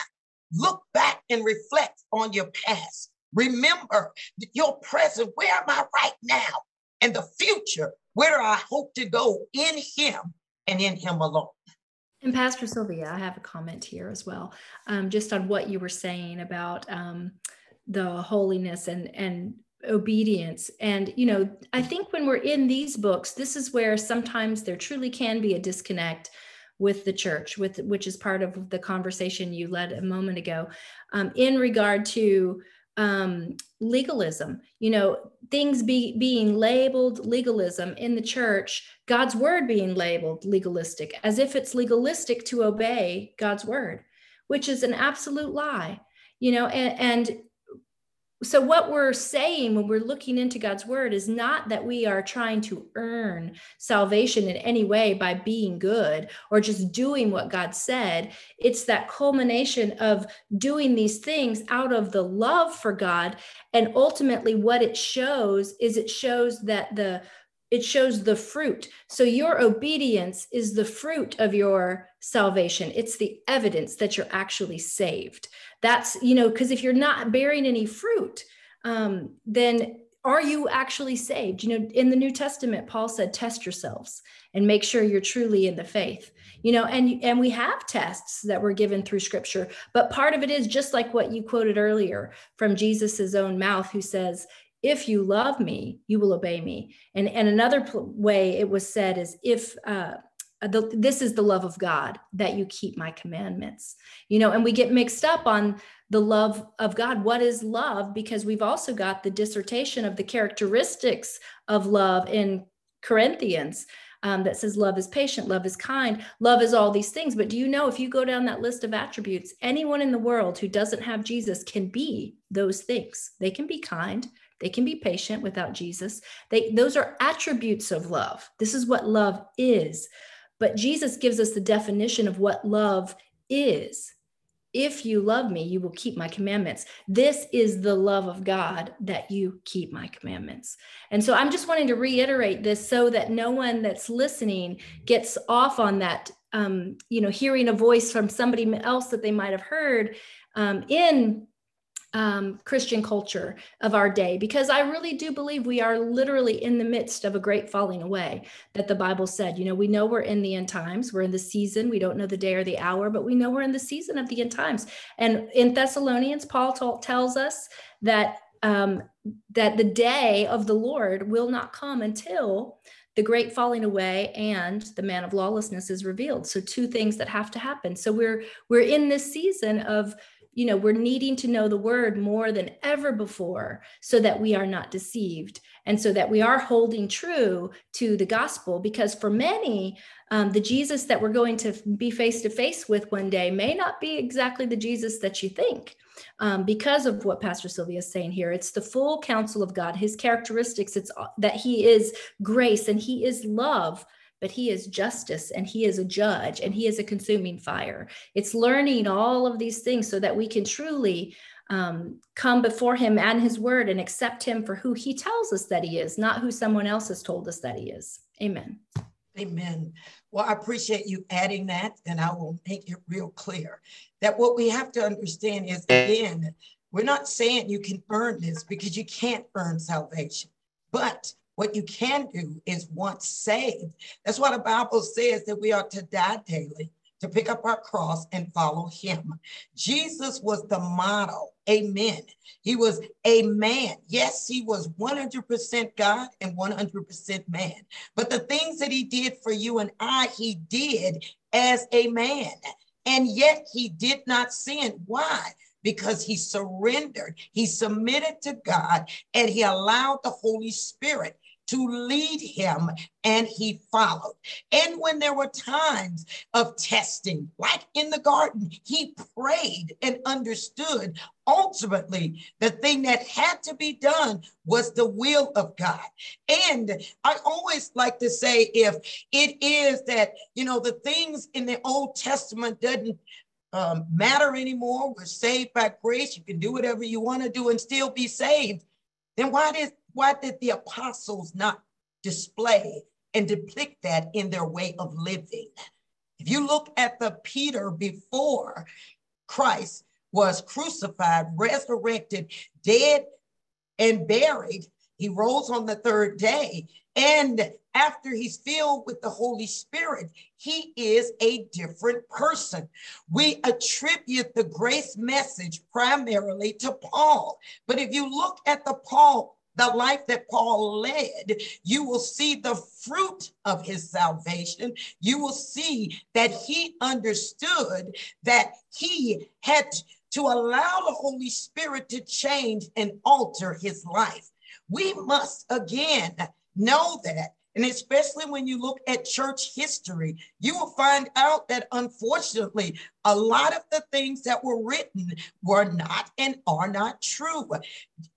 Look back and reflect on your past. Remember your present. Where am I right now? And the future, where do I hope to go in Him and in Him alone? And Pastor Sylvia, I have a comment here as well, um, just on what you were saying about um, the holiness and and obedience. And you know, I think when we're in these books, this is where sometimes there truly can be a disconnect with the church, with which is part of the conversation you led a moment ago, um, in regard to um, legalism, you know, things be, being labeled legalism in the church, God's word being labeled legalistic, as if it's legalistic to obey God's word, which is an absolute lie, you know, and, and so what we're saying when we're looking into god's word is not that we are trying to earn salvation in any way by being good or just doing what god said. It's that culmination of doing these things out of the love for god. And ultimately what it shows is it shows that the it shows the fruit. So your obedience is the fruit of your salvation. It's the evidence that you're actually saved that's you know because if you're not bearing any fruit um, then are you actually saved? You know in the new testament paul said test yourselves and make sure you're truly in the faith. You know and and we have tests that were given through scripture but part of it is just like what you quoted earlier from jesus's own mouth who says if you love me you will obey me. And and another way it was said is if uh the, this is the love of God that you keep my commandments. You know, and we get mixed up on the love of God. What is love? Because we've also got the dissertation of the characteristics of love in Corinthians. Um, that says love is patient, love is kind, love is all these things. But do you know if you go down that list of attributes, anyone in the world who doesn't have Jesus can be those things. They can be kind, they can be patient without Jesus. They those are attributes of love. This is what love is. But Jesus gives us the definition of what love is. If you love me, you will keep my commandments. This is the love of God that you keep my commandments. And so I'm just wanting to reiterate this so that no one that's listening gets off on that, um, you know, hearing a voice from somebody else that they might have heard um, in um, Christian culture of our day because I really do believe we are literally in the midst of a great falling away that the Bible said. You know, we know we're in the end times, we're in the season, we don't know the day or the hour, but we know we're in the season of the end times. And in Thessalonians, Paul t- tells us that um, that the day of the Lord will not come until the great falling away and the man of lawlessness is revealed. So two things that have to happen. So we're we're in this season of you know we're needing to know the word more than ever before so that we are not deceived and so that we are holding true to the gospel. Because for many um, the jesus that we're going to be face to face with one day may not be exactly the jesus that you think um, because of what pastor sylvia is saying here. It's the full counsel of god his characteristics. It's that he is grace and he is love but he is justice and he is a judge and he is a consuming fire. It's learning all of these things so that we can truly um, come before him and his word and accept him for who he tells us that he is, not who someone else has told us that he is. Amen. Amen. Well, I appreciate you adding that, and I will make it real clear that what we have to understand is again, we're not saying you can earn this because you can't earn salvation, but what you can do is once saved. That's why the Bible says that we are to die daily, to pick up our cross and follow him. Jesus was the model. Amen. He was a man. Yes, he was 100% God and 100% man. But the things that he did for you and I, he did as a man. And yet he did not sin. Why? because he surrendered, he submitted to God, and he allowed the Holy Spirit to lead him, and he followed. And when there were times of testing, like in the garden, he prayed and understood ultimately the thing that had to be done was the will of God. And I always like to say if it is that, you know, the things in the Old Testament doesn't um, matter anymore. We're saved by grace. You can do whatever you want to do and still be saved. Then why did why did the apostles not display and depict that in their way of living? If you look at the Peter before Christ was crucified, resurrected, dead, and buried, he rose on the third day. And after he's filled with the Holy Spirit, he is a different person. We attribute the grace message primarily to Paul. But if you look at the Paul the life that Paul led, you will see the fruit of his salvation. You will see that he understood that he had to allow the Holy Spirit to change and alter his life. We must again know that and especially when you look at church history, you will find out that unfortunately, a lot of the things that were written were not and are not true.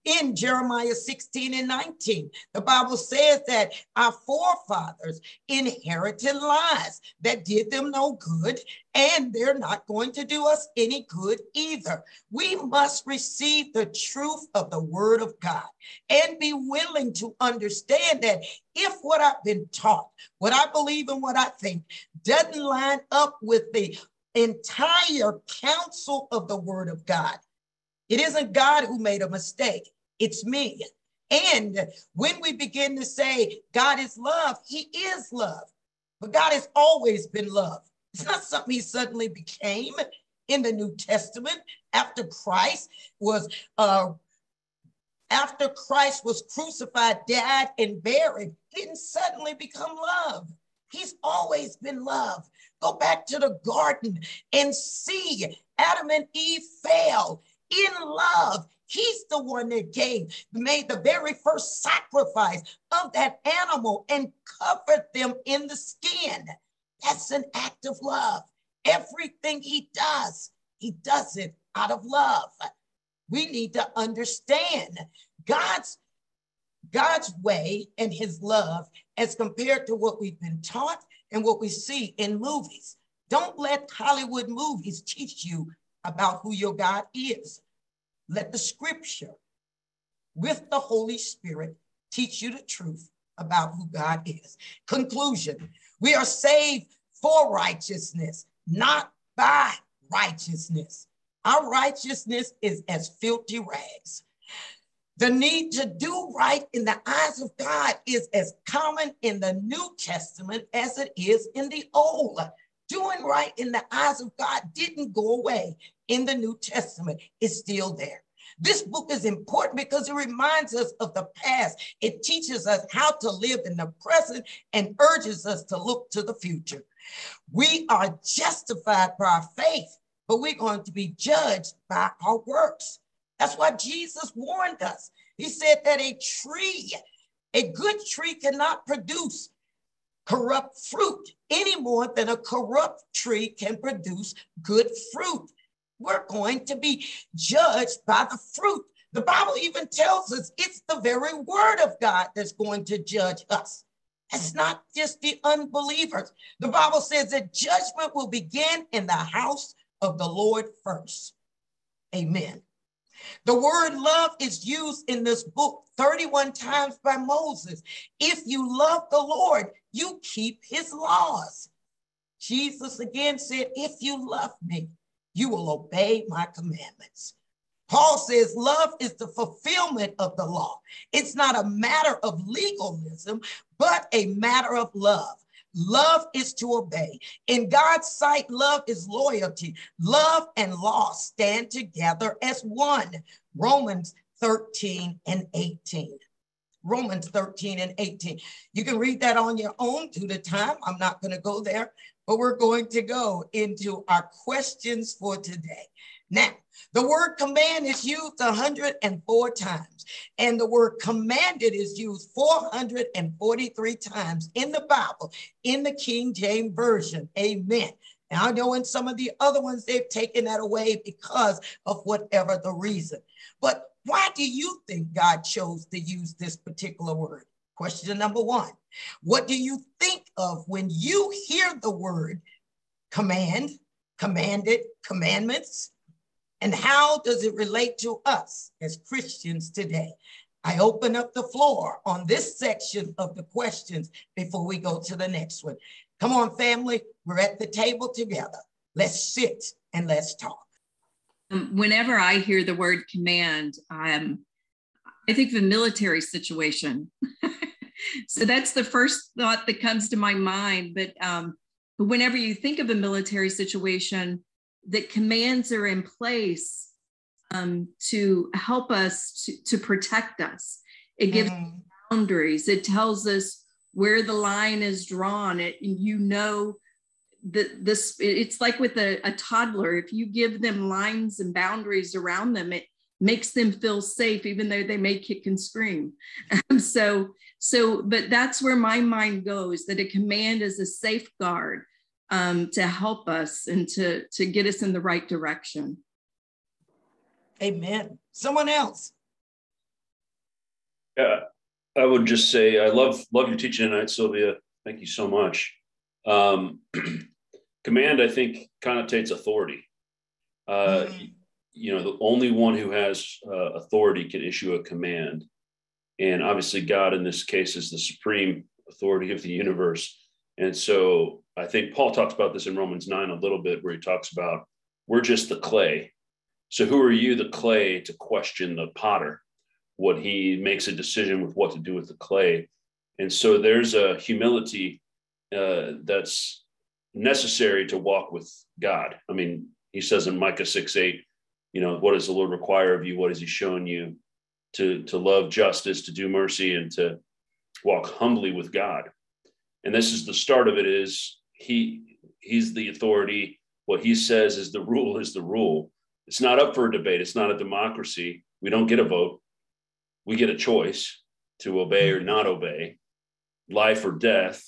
In Jeremiah 16 and 19, the Bible says that our forefathers inherited lies that did them no good, and they're not going to do us any good either. We must receive the truth of the word of God and be willing to understand that if what I've been taught, what I believe and what I think doesn't line up with the entire counsel of the word of God. It isn't God who made a mistake, it's me. And when we begin to say God is love, he is love. But God has always been love. It's not something he suddenly became in the New Testament after Christ was uh, after Christ was crucified, died, and buried, didn't suddenly become love. He's always been love. Go back to the garden and see Adam and Eve fail in love. He's the one that gave, made the very first sacrifice of that animal and covered them in the skin. That's an act of love. Everything he does, he does it out of love. We need to understand God's God's way and his love as compared to what we've been taught and what we see in movies. Don't let Hollywood movies teach you about who your God is. Let the scripture with the Holy Spirit teach you the truth about who God is. Conclusion We are saved for righteousness, not by righteousness. Our righteousness is as filthy rags. The need to do right in the eyes of God is as common in the New Testament as it is in the Old. Doing right in the eyes of God didn't go away in the New Testament, it's still there. This book is important because it reminds us of the past. It teaches us how to live in the present and urges us to look to the future. We are justified by our faith, but we're going to be judged by our works. That's why Jesus warned us. He said that a tree, a good tree cannot produce corrupt fruit any more than a corrupt tree can produce good fruit. We're going to be judged by the fruit. The Bible even tells us it's the very word of God that's going to judge us. It's not just the unbelievers. The Bible says that judgment will begin in the house of the Lord first. Amen. The word love is used in this book 31 times by Moses. If you love the Lord, you keep his laws. Jesus again said, If you love me, you will obey my commandments. Paul says love is the fulfillment of the law. It's not a matter of legalism, but a matter of love. Love is to obey. In God's sight, love is loyalty. Love and law stand together as one. Romans 13 and 18. Romans 13 and 18. You can read that on your own due to time. I'm not going to go there, but we're going to go into our questions for today. Now, the word command is used 104 times, and the word commanded is used 443 times in the Bible, in the King James Version. Amen. Now, I know in some of the other ones, they've taken that away because of whatever the reason. But why do you think God chose to use this particular word? Question number one What do you think of when you hear the word command, commanded, commandments? And how does it relate to us as Christians today? I open up the floor on this section of the questions before we go to the next one. Come on, family, we're at the table together. Let's sit and let's talk. Um, whenever I hear the word command, um, I think of a military situation. so that's the first thought that comes to my mind. But um, whenever you think of a military situation, that commands are in place um, to help us to, to protect us. It gives mm. boundaries. It tells us where the line is drawn. It you know that this it's like with a, a toddler. If you give them lines and boundaries around them, it makes them feel safe, even though they may kick and scream. Um, so so, but that's where my mind goes. That a command is a safeguard um, to help us and to, to get us in the right direction. Amen. Someone else. Yeah, I would just say I love love your teaching tonight, Sylvia. Thank you so much. Um, command, I think, connotates authority. Uh, mm-hmm. You know, the only one who has uh, authority can issue a command, and obviously, God in this case is the supreme authority of the universe. And so I think Paul talks about this in Romans 9 a little bit, where he talks about we're just the clay. So who are you, the clay, to question the potter? What he makes a decision with what to do with the clay. And so there's a humility uh, that's necessary to walk with God. I mean, he says in Micah 6 8, you know, what does the Lord require of you? What has he shown you? To, to love justice, to do mercy, and to walk humbly with God. And this is the start of it is he he's the authority. What he says is the rule is the rule. It's not up for a debate. It's not a democracy. We don't get a vote. We get a choice to obey or not obey, life or death.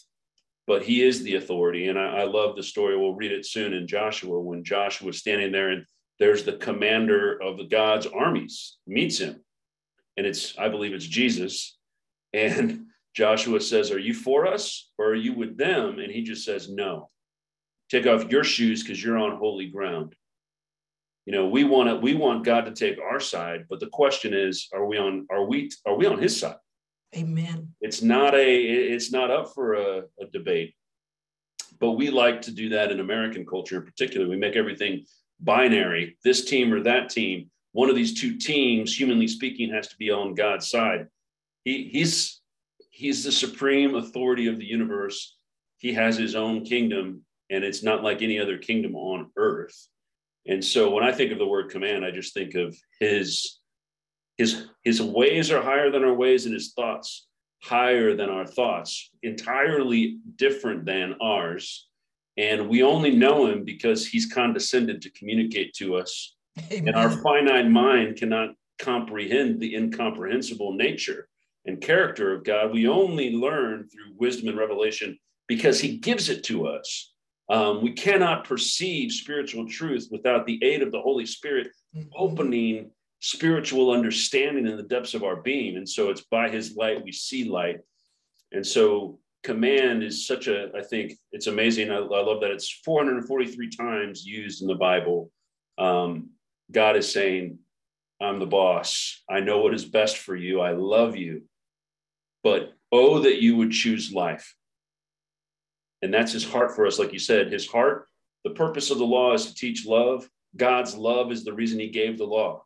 But he is the authority. And I, I love the story. We'll read it soon in Joshua when Joshua was standing there and there's the commander of the God's armies meets him. And it's, I believe it's Jesus. And Joshua says, Are you for us or are you with them? And he just says, No. Take off your shoes because you're on holy ground. You know, we want to we want God to take our side, but the question is, are we on are we are we on his side? Amen. It's not a it's not up for a, a debate. But we like to do that in American culture in particular. We make everything binary, this team or that team. One of these two teams, humanly speaking, has to be on God's side. He, he's he's the supreme authority of the universe. He has his own kingdom, and it's not like any other kingdom on earth. And so when I think of the word command, I just think of his his his ways are higher than our ways, and his thoughts higher than our thoughts, entirely different than ours. And we only know him because he's condescended to communicate to us. Amen. And our finite mind cannot comprehend the incomprehensible nature and character of God. We only learn through wisdom and revelation because he gives it to us. Um, we cannot perceive spiritual truth without the aid of the Holy Spirit mm-hmm. opening spiritual understanding in the depths of our being. And so it's by his light we see light. And so command is such a, I think it's amazing. I, I love that it's 443 times used in the Bible. Um, God is saying, I'm the boss. I know what is best for you. I love you. But oh, that you would choose life. And that's his heart for us. Like you said, his heart, the purpose of the law is to teach love. God's love is the reason he gave the law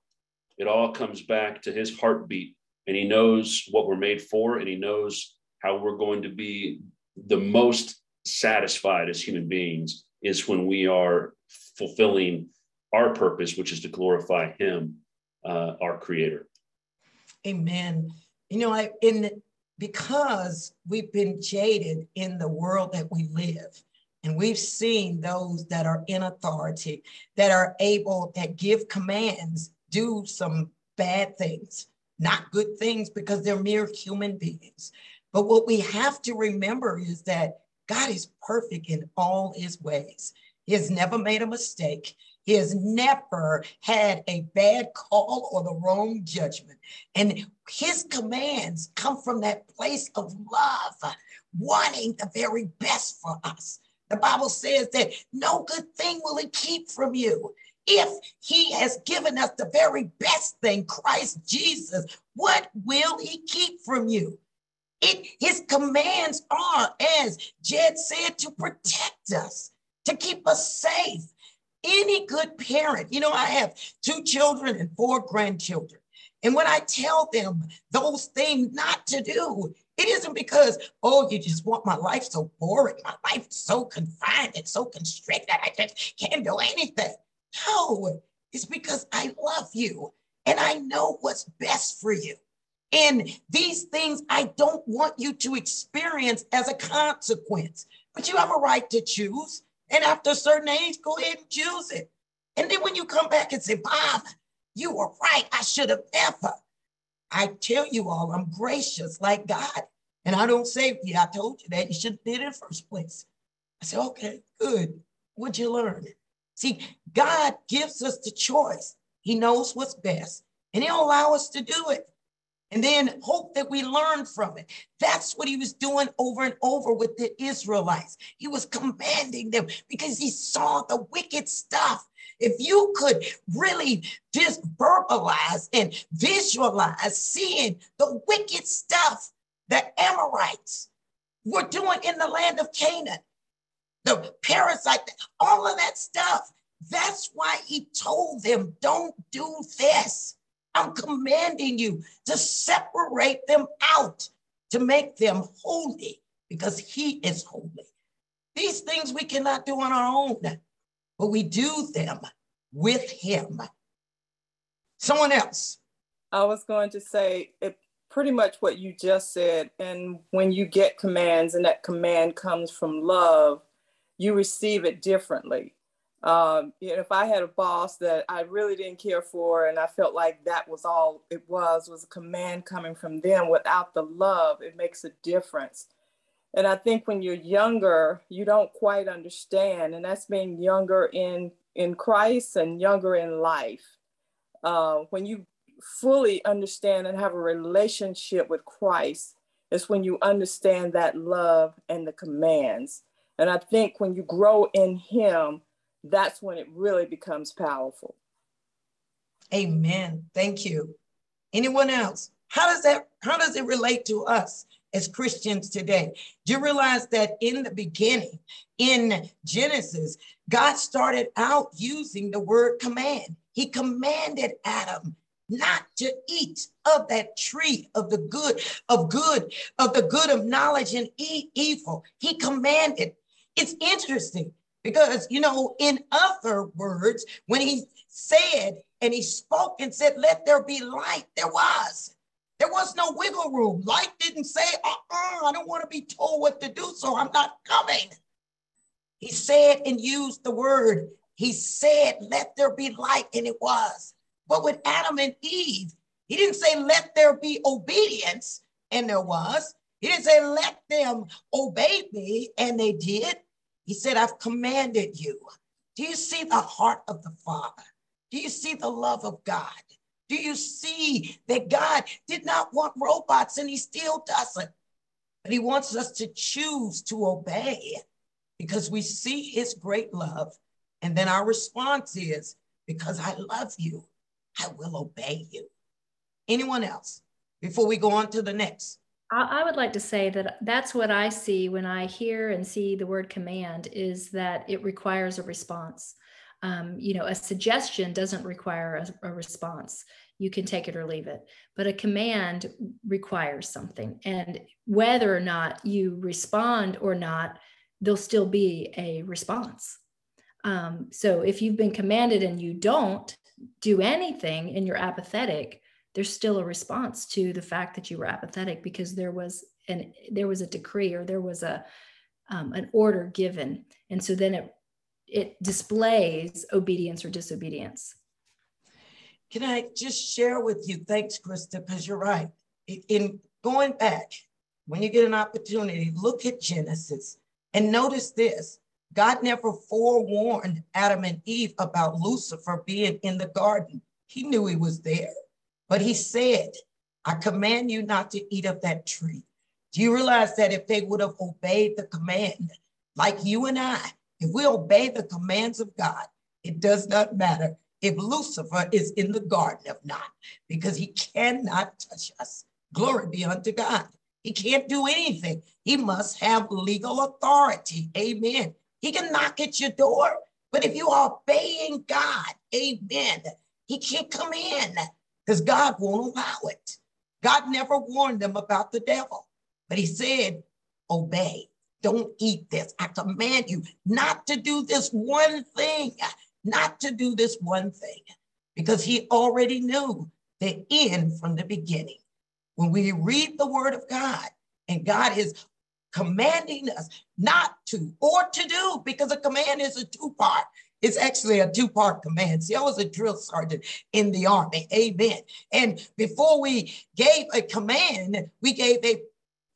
it all comes back to his heartbeat and he knows what we're made for and he knows how we're going to be the most satisfied as human beings is when we are fulfilling our purpose which is to glorify him uh, our creator amen you know i in because we've been jaded in the world that we live and we've seen those that are in authority that are able that give commands do some bad things, not good things because they're mere human beings. But what we have to remember is that God is perfect in all his ways. He has never made a mistake. He has never had a bad call or the wrong judgment. And his commands come from that place of love, wanting the very best for us. The Bible says that no good thing will he keep from you. If he has given us the very best thing, Christ Jesus, what will he keep from you? It, his commands are, as Jed said, to protect us, to keep us safe. Any good parent, you know, I have two children and four grandchildren. And when I tell them those things not to do, it isn't because, oh, you just want my life so boring, my life so confined and so constricted, I just can't do anything. No, it's because I love you and I know what's best for you. And these things I don't want you to experience as a consequence, but you have a right to choose. And after a certain age, go ahead and choose it. And then when you come back and say, Bob, you were right. I should have never. I tell you all, I'm gracious like God. And I don't say, yeah, I told you that. You should have did it in the first place. I say, okay, good. What'd you learn? See, God gives us the choice. He knows what's best, and He'll allow us to do it. And then hope that we learn from it. That's what he was doing over and over with the Israelites. He was commanding them because he saw the wicked stuff. If you could really just verbalize and visualize seeing the wicked stuff that Amorites were doing in the land of Canaan, the Perizzite, all of that stuff. That's why he told them, don't do this. I'm commanding you to separate them out, to make them holy, because he is holy. These things we cannot do on our own, but we do them with him. Someone else. I was going to say it pretty much what you just said. And when you get commands and that command comes from love, you receive it differently. Um, you know, if I had a boss that I really didn't care for, and I felt like that was all it was, was a command coming from them without the love, it makes a difference. And I think when you're younger, you don't quite understand, and that's being younger in in Christ and younger in life. Uh, when you fully understand and have a relationship with Christ, is when you understand that love and the commands. And I think when you grow in Him, that's when it really becomes powerful. Amen. Thank you. Anyone else? How does that how does it relate to us as Christians today. Do you realize that in the beginning, in Genesis, God started out using the word command? He commanded Adam not to eat of that tree of the good, of good, of the good of knowledge and eat evil. He commanded. It's interesting because, you know, in other words, when he said and he spoke and said, Let there be light, there was. There was no wiggle room. Light didn't say, uh uh I don't want to be told what to do, so I'm not coming. He said and used the word. He said, Let there be light, and it was. But with Adam and Eve, he didn't say, Let there be obedience, and there was. He didn't say, Let them obey me, and they did. He said, I've commanded you. Do you see the heart of the Father? Do you see the love of God? Do you see that God did not want robots and he still doesn't? But he wants us to choose to obey because we see his great love. And then our response is, because I love you, I will obey you. Anyone else before we go on to the next? I would like to say that that's what I see when I hear and see the word command is that it requires a response um, you know, a suggestion doesn't require a, a response. You can take it or leave it. But a command requires something. And whether or not you respond or not, there'll still be a response. Um, so if you've been commanded and you don't do anything and you're apathetic, there's still a response to the fact that you were apathetic because there was an there was a decree or there was a um, an order given, and so then it it displays obedience or disobedience. Can I just share with you? Thanks, Krista, because you're right. In going back, when you get an opportunity, look at Genesis and notice this. God never forewarned Adam and Eve about Lucifer being in the garden. He knew he was there, but he said, I command you not to eat of that tree. Do you realize that if they would have obeyed the command, like you and I, if we obey the commands of God, it does not matter if Lucifer is in the garden of not, because he cannot touch us. Glory be unto God. He can't do anything. He must have legal authority. Amen. He can knock at your door, but if you are obeying God, amen, he can't come in because God won't allow it. God never warned them about the devil, but he said, obey. Don't eat this. I command you not to do this one thing, not to do this one thing, because he already knew the end from the beginning. When we read the word of God and God is commanding us not to or to do, because a command is a two part. It's actually a two part command. See, I was a drill sergeant in the army. Amen. And before we gave a command, we gave a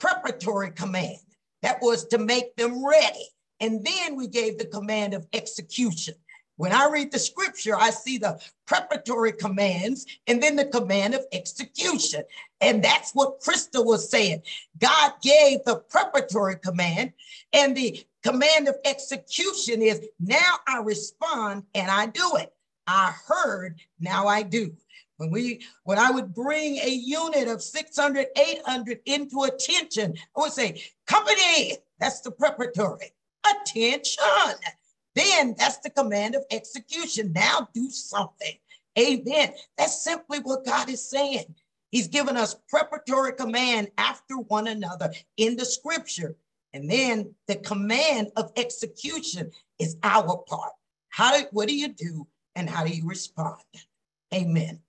preparatory command. That was to make them ready. And then we gave the command of execution. When I read the scripture, I see the preparatory commands and then the command of execution. And that's what Krista was saying. God gave the preparatory command, and the command of execution is now I respond and I do it. I heard, now I do. When we, when I would bring a unit of 600, 800 into attention, I would say, company, that's the preparatory. Attention. Then that's the command of execution. Now do something. Amen. That's simply what God is saying. He's given us preparatory command after one another in the scripture. And then the command of execution is our part. How do, what do you do and how do you respond? Amen.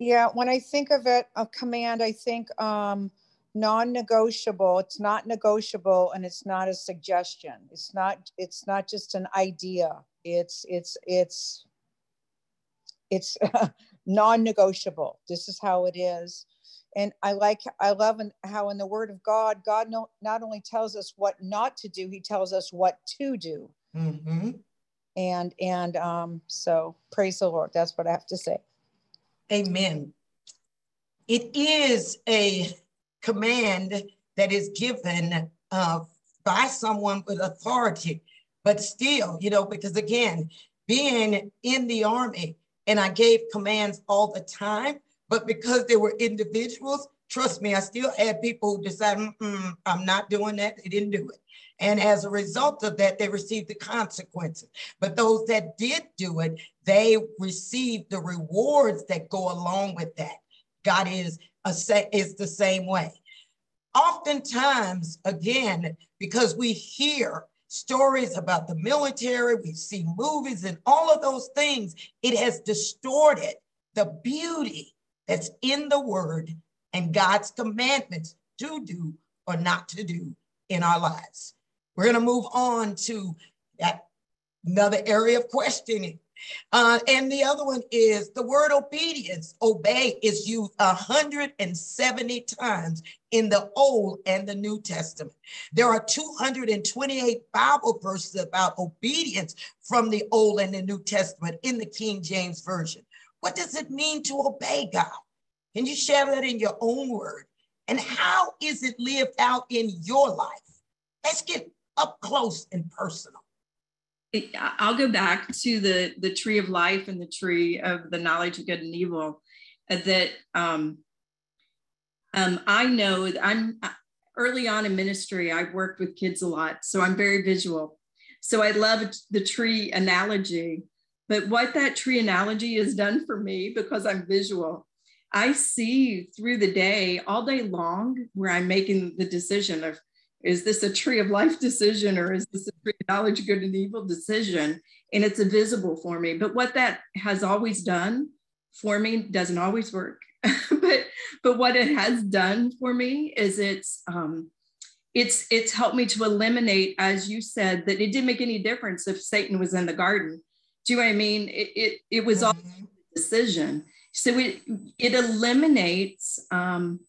Yeah, when I think of it, a command, I think um, non-negotiable. It's not negotiable, and it's not a suggestion. It's not. It's not just an idea. It's it's it's it's non-negotiable. This is how it is. And I like, I love how in the Word of God, God no, not only tells us what not to do, He tells us what to do. Mm-hmm. And and um, so praise the Lord. That's what I have to say. Amen. It is a command that is given uh, by someone with authority, but still, you know, because again, being in the army and I gave commands all the time, but because they were individuals, Trust me, I still had people who decided, I'm not doing that. They didn't do it. And as a result of that, they received the consequences. But those that did do it, they received the rewards that go along with that. God is is the same way. Oftentimes, again, because we hear stories about the military, we see movies and all of those things, it has distorted the beauty that's in the word and God's commandments to do or not to do in our lives. We're going to move on to that another area of questioning. Uh, and the other one is the word obedience, obey, is used 170 times in the Old and the New Testament. There are 228 Bible verses about obedience from the Old and the New Testament in the King James Version. What does it mean to obey God? Can you share that in your own word? And how is it lived out in your life? Let's get up close and personal. I'll go back to the the tree of life and the tree of the knowledge of good and evil. Uh, that um, um, I know I'm uh, early on in ministry. I've worked with kids a lot, so I'm very visual. So I love the tree analogy. But what that tree analogy has done for me, because I'm visual, I see through the day, all day long, where I'm making the decision of is this a tree of life decision or is this a tree of knowledge, good and evil decision? And it's invisible for me. But what that has always done for me doesn't always work. but but what it has done for me is it's um, it's it's helped me to eliminate, as you said, that it didn't make any difference if Satan was in the garden. Do you know what I mean? It it, it was all mm-hmm. decision. So it it eliminates um,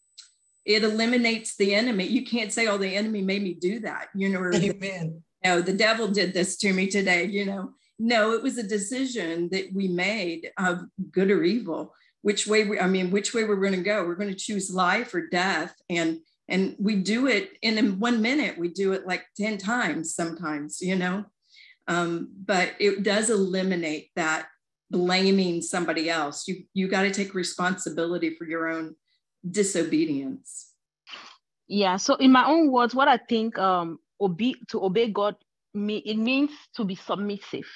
it eliminates the enemy. You can't say, "Oh, the enemy made me do that," you know. Or Amen. no, the devil did this to me today. You know, no, it was a decision that we made of good or evil. Which way? We, I mean, which way we're going to go? We're going to choose life or death, and and we do it in one minute. We do it like ten times sometimes. You know, um, but it does eliminate that blaming somebody else. You you got to take responsibility for your own disobedience. Yeah. So in my own words, what I think um obe- to obey God me it means to be submissive.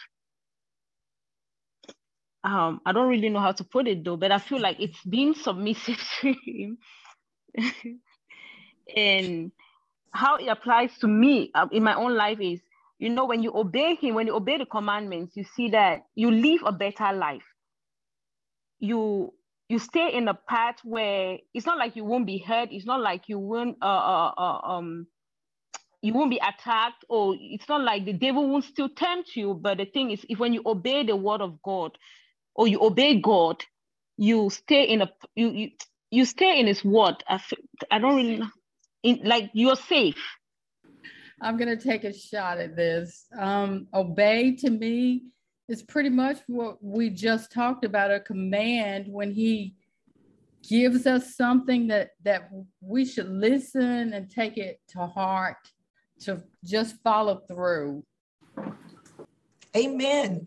Um, I don't really know how to put it though, but I feel like it's being submissive to him. and how it applies to me uh, in my own life is you know when you obey him when you obey the commandments you see that you live a better life you you stay in a path where it's not like you won't be hurt. It's not like you won't uh, uh, uh, um you won't be attacked, or it's not like the devil won't still tempt you. But the thing is, if when you obey the word of God, or you obey God, you stay in a you you, you stay in His word. I, I don't really in, like you're safe. I'm gonna take a shot at this. Um, obey to me it's pretty much what we just talked about a command when he gives us something that that we should listen and take it to heart to just follow through. Amen.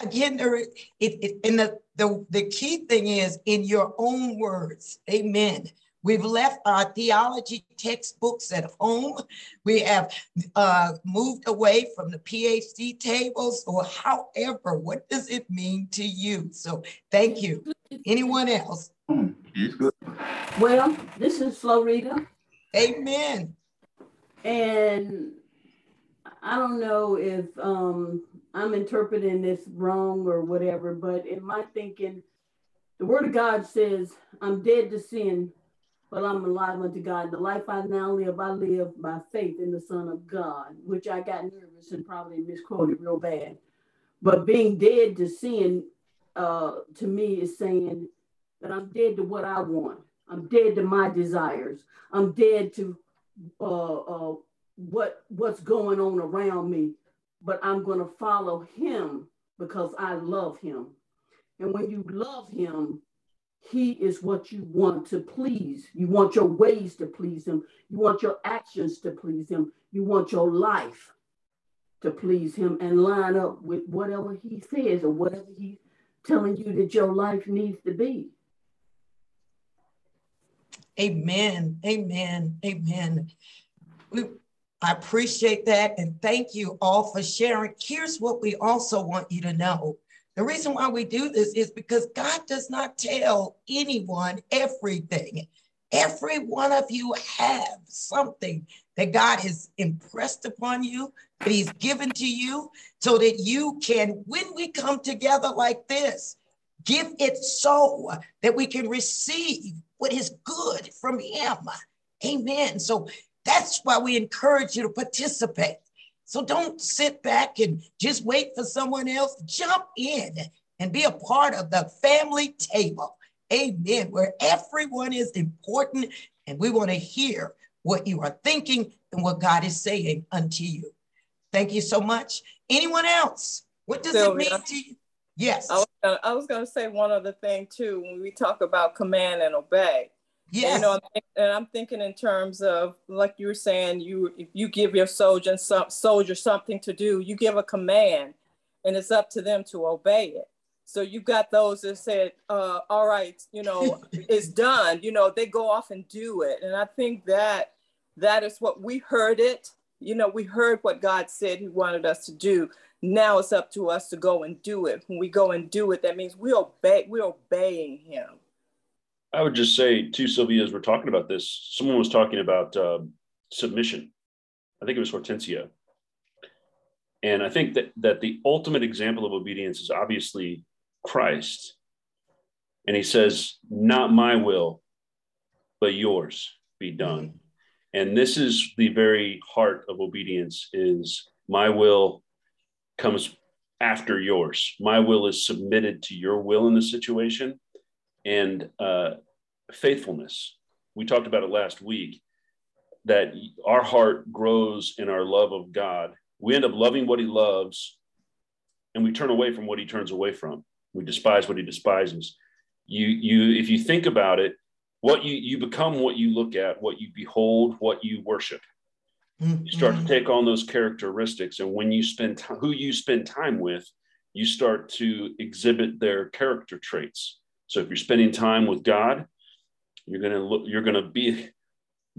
Again there it, it and the, the the key thing is in your own words. Amen We've left our theology textbooks at home. We have uh, moved away from the PhD tables, or however, what does it mean to you? So thank you. Anyone else? Well, this is Florida. Amen. And I don't know if um, I'm interpreting this wrong or whatever, but in my thinking, the Word of God says, I'm dead to sin but I'm alive unto God. The life I now live, I live by faith in the Son of God, which I got nervous and probably misquoted real bad. But being dead to sin, uh, to me, is saying that I'm dead to what I want. I'm dead to my desires. I'm dead to uh, uh, what what's going on around me. But I'm going to follow Him because I love Him. And when you love Him, he is what you want to please. You want your ways to please him. You want your actions to please him. You want your life to please him and line up with whatever he says or whatever he's telling you that your life needs to be. Amen. Amen. Amen. We, I appreciate that. And thank you all for sharing. Here's what we also want you to know. The reason why we do this is because God does not tell anyone everything. Every one of you have something that God has impressed upon you, that He's given to you, so that you can, when we come together like this, give it so that we can receive what is good from Him. Amen. So that's why we encourage you to participate. So don't sit back and just wait for someone else. Jump in and be a part of the family table. Amen. Where everyone is important and we want to hear what you are thinking and what God is saying unto you. Thank you so much. Anyone else? What does Sylvia, it mean to you? Yes. I was, gonna, I was gonna say one other thing too when we talk about command and obey. Yes. You know, and I'm thinking in terms of like you were saying, you if you give your soldier some soldier something to do, you give a command, and it's up to them to obey it. So you've got those that said, uh, "All right, you know, it's done." You know, they go off and do it, and I think that that is what we heard it. You know, we heard what God said He wanted us to do. Now it's up to us to go and do it. When we go and do it, that means we obey. We're obeying Him. I would just say too, Sylvia, as we're talking about this, someone was talking about uh, submission. I think it was Hortensia. And I think that, that the ultimate example of obedience is obviously Christ. And he says, Not my will, but yours be done. And this is the very heart of obedience is my will comes after yours. My will is submitted to your will in the situation and uh, faithfulness. We talked about it last week that our heart grows in our love of God. We end up loving what He loves, and we turn away from what He turns away from. We despise what He despises. You, you, if you think about it, what you you become what you look at, what you behold, what you worship. Mm-hmm. You start to take on those characteristics, and when you spend t- who you spend time with, you start to exhibit their character traits. So if you're spending time with God, you're going to look, you're going to be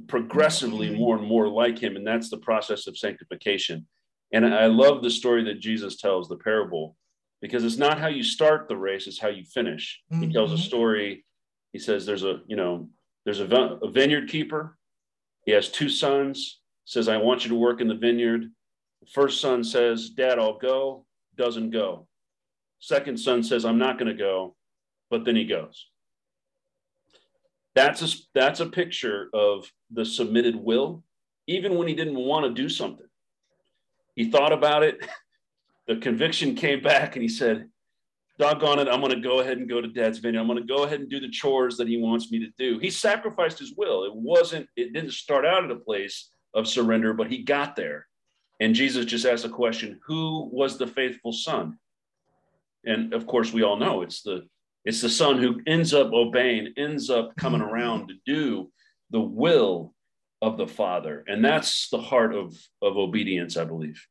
progressively mm-hmm. more and more like him. And that's the process of sanctification. And I love the story that Jesus tells, the parable, because it's not how you start the race, it's how you finish. Mm-hmm. He tells a story. He says there's a, you know, there's a, a vineyard keeper. He has two sons, says, I want you to work in the vineyard. The first son says, Dad, I'll go, doesn't go. Second son says, I'm not going to go but then he goes. That's a, that's a picture of the submitted will, even when he didn't want to do something. He thought about it. The conviction came back and he said, doggone it, I'm going to go ahead and go to dad's vineyard. I'm going to go ahead and do the chores that he wants me to do. He sacrificed his will. It wasn't, it didn't start out at a place of surrender, but he got there. And Jesus just asked a question Who was the faithful son? And of course, we all know it's the it's the son who ends up obeying, ends up coming mm-hmm. around to do the will of the Father. And that's the heart of, of obedience, I believe.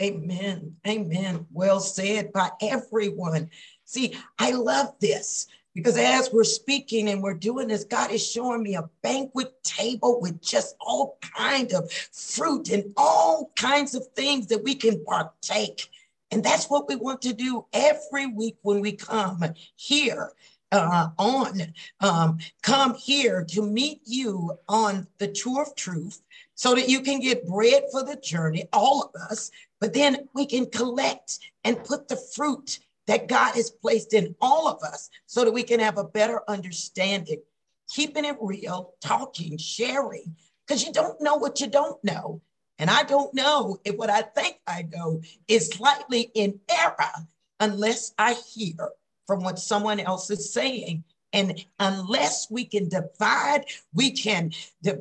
Amen. Amen. Well said by everyone. See, I love this because as we're speaking and we're doing this, God is showing me a banquet table with just all kind of fruit and all kinds of things that we can partake. And that's what we want to do every week when we come here uh, on, um, come here to meet you on the tour of truth so that you can get bread for the journey, all of us, but then we can collect and put the fruit that God has placed in all of us so that we can have a better understanding, keeping it real, talking, sharing, because you don't know what you don't know. And I don't know if what I think I know is slightly in error unless I hear from what someone else is saying. And unless we can divide, we can,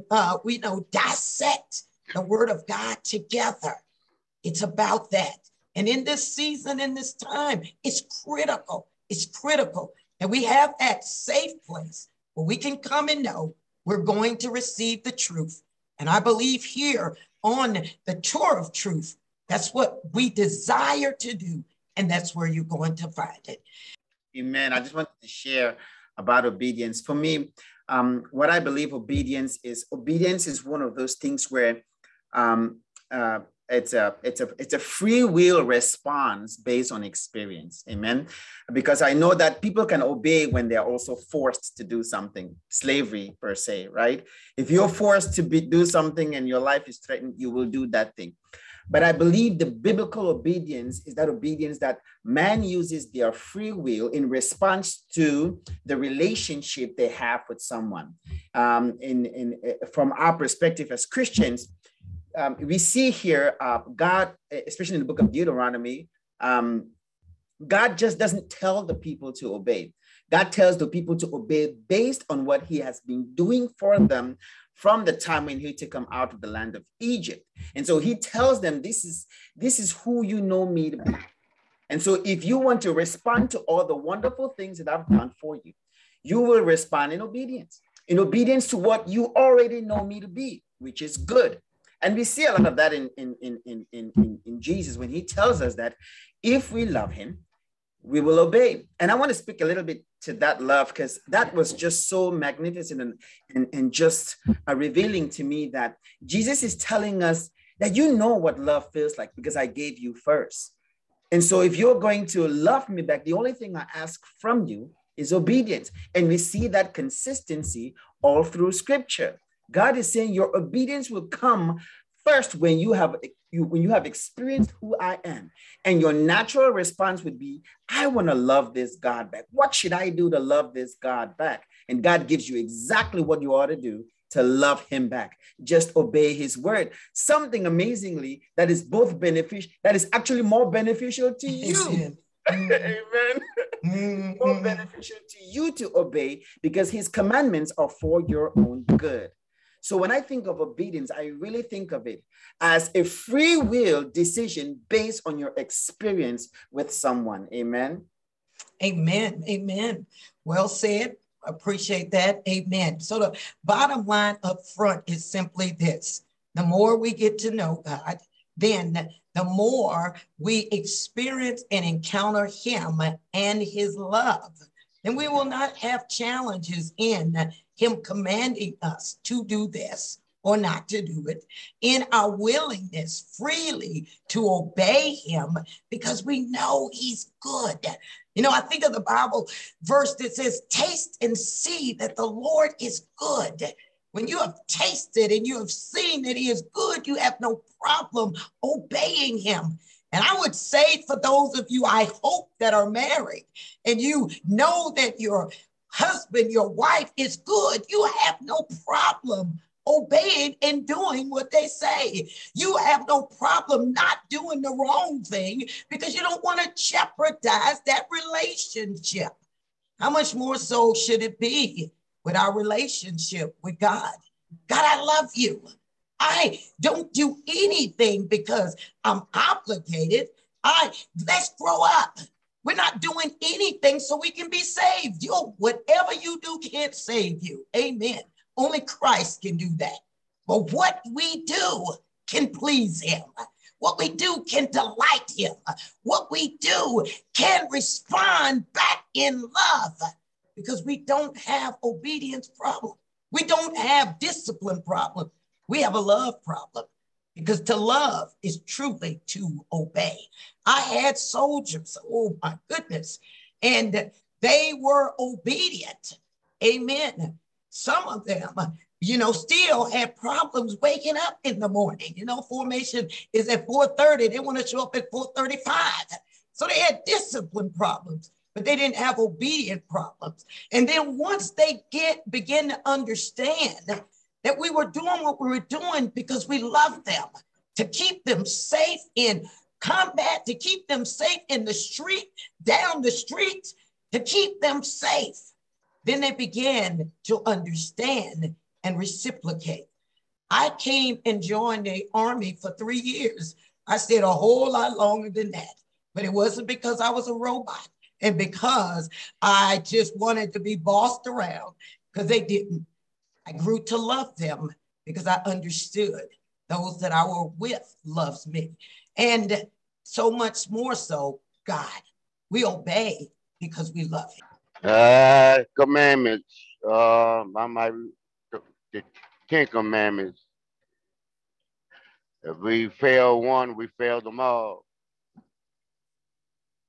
uh, we know, dissect the word of God together. It's about that. And in this season, in this time, it's critical. It's critical. And we have that safe place where we can come and know we're going to receive the truth. And I believe here on the tour of truth. That's what we desire to do, and that's where you're going to find it. Amen. I just wanted to share about obedience. For me, um, what I believe obedience is obedience is one of those things where um, uh, it's a it's a it's a free will response based on experience. Amen? Because i know that people can obey when they're also forced to do something slavery per se right? If you're forced to be, do something and your life is threatened you will do that thing. But i believe the biblical obedience is that obedience that man uses their free will in response to the relationship they have with someone. Um, in, in from our perspective as christians um, we see here uh, God, especially in the book of Deuteronomy, um, God just doesn't tell the people to obey. God tells the people to obey based on what he has been doing for them from the time when he took them out of the land of Egypt. And so he tells them, this is, this is who you know me to be. And so if you want to respond to all the wonderful things that I've done for you, you will respond in obedience, in obedience to what you already know me to be, which is good. And we see a lot of that in, in, in, in, in, in Jesus when he tells us that if we love him, we will obey. And I want to speak a little bit to that love because that was just so magnificent and, and, and just uh, revealing to me that Jesus is telling us that you know what love feels like because I gave you first. And so if you're going to love me back, the only thing I ask from you is obedience. And we see that consistency all through scripture. God is saying your obedience will come first when you have you when you have experienced who I am, and your natural response would be, I want to love this God back. What should I do to love this God back? And God gives you exactly what you ought to do to love him back. Just obey his word. Something amazingly that is both beneficial, that is actually more beneficial to you. Amen. Mm-hmm. more beneficial to you to obey because his commandments are for your own good. So when I think of obedience, I really think of it as a free will decision based on your experience with someone. Amen. Amen. Amen. Well said. Appreciate that. Amen. So the bottom line up front is simply this the more we get to know God, then the more we experience and encounter Him and His love. And we will not have challenges in him commanding us to do this or not to do it, in our willingness freely to obey him because we know he's good. You know, I think of the Bible verse that says, Taste and see that the Lord is good. When you have tasted and you have seen that he is good, you have no problem obeying him. And I would say for those of you, I hope that are married and you know that your husband, your wife is good, you have no problem obeying and doing what they say. You have no problem not doing the wrong thing because you don't want to jeopardize that relationship. How much more so should it be with our relationship with God? God, I love you. I don't do anything because I'm obligated. I let's grow up. We're not doing anything so we can be saved. Yo, whatever you do can't save you. Amen. Only Christ can do that. But what we do can please him. What we do can delight him. What we do can respond back in love because we don't have obedience problem. We don't have discipline problem. We have a love problem because to love is truly to obey. I had soldiers, oh my goodness, and they were obedient. Amen. Some of them, you know, still had problems waking up in the morning. You know, formation is at 4:30. They want to show up at 4:35. So they had discipline problems, but they didn't have obedient problems. And then once they get begin to understand that we were doing what we were doing because we loved them, to keep them safe in combat, to keep them safe in the street, down the street, to keep them safe. Then they began to understand and reciprocate. I came and joined the army for three years. I stayed a whole lot longer than that, but it wasn't because I was a robot and because I just wanted to be bossed around because they didn't. I grew to love them because I understood those that I were with loves me. And so much more so, God, we obey because we love him. Uh, commandments. uh, I might the Ten Commandments. If we fail one, we fail them all.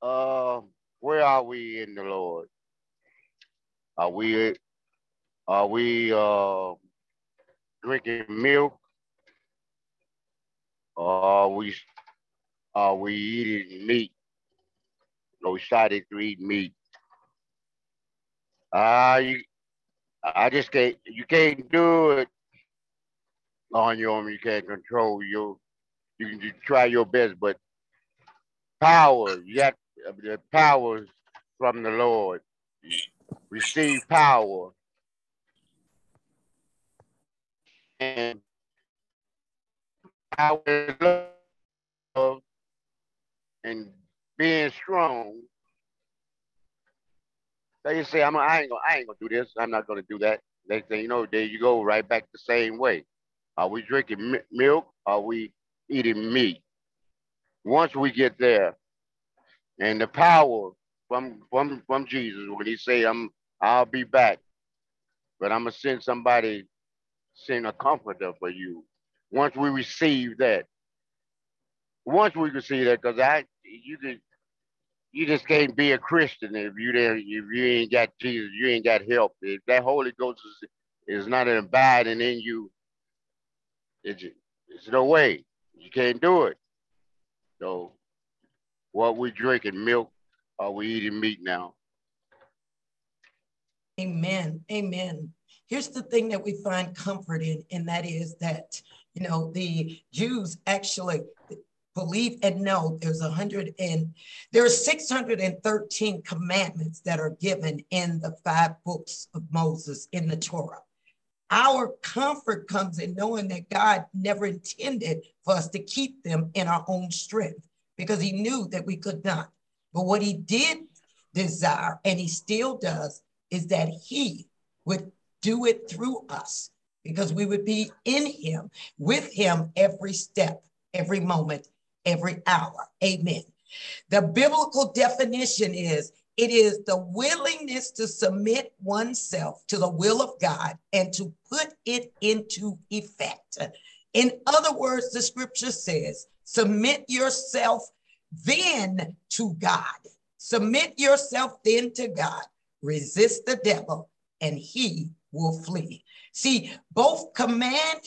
Uh, where are we in the Lord? Are we are we uh, drinking milk? Are we are we eating meat? No, we started to eat meat. Uh, you, I just can't, you can't do it on your own. You can't control your, you can try your best, but power, you got the powers from the Lord. Receive power. And power love and being strong. They say, I'm, I ain't gonna, I ain't gonna do this. I'm not gonna do that. They say, you know, there you go, right back the same way. Are we drinking milk? Are we eating meat? Once we get there, and the power from from from Jesus when He say, "I'm, I'll be back," but I'm gonna send somebody, send a comforter for you. Once we receive that, once we receive that, because I, you can you just can't be a Christian if you didn't if you ain't got Jesus, you ain't got help. If that Holy Ghost is, is not abiding in you, it's, it's no way. You can't do it. So what we drinking, milk, are we eating meat now? Amen. Amen. Here's the thing that we find comfort in, and that is that, you know, the Jews actually believe and know there's a hundred and there are 613 commandments that are given in the five books of Moses in the Torah. Our comfort comes in knowing that God never intended for us to keep them in our own strength because he knew that we could not. But what he did desire, and he still does, is that he would do it through us because we would be in him, with him every step, every moment, every hour. Amen. The biblical definition is it is the willingness to submit oneself to the will of God and to put it into effect. In other words, the scripture says, submit yourself then to God. Submit yourself then to God. Resist the devil and he will flee. See, both command,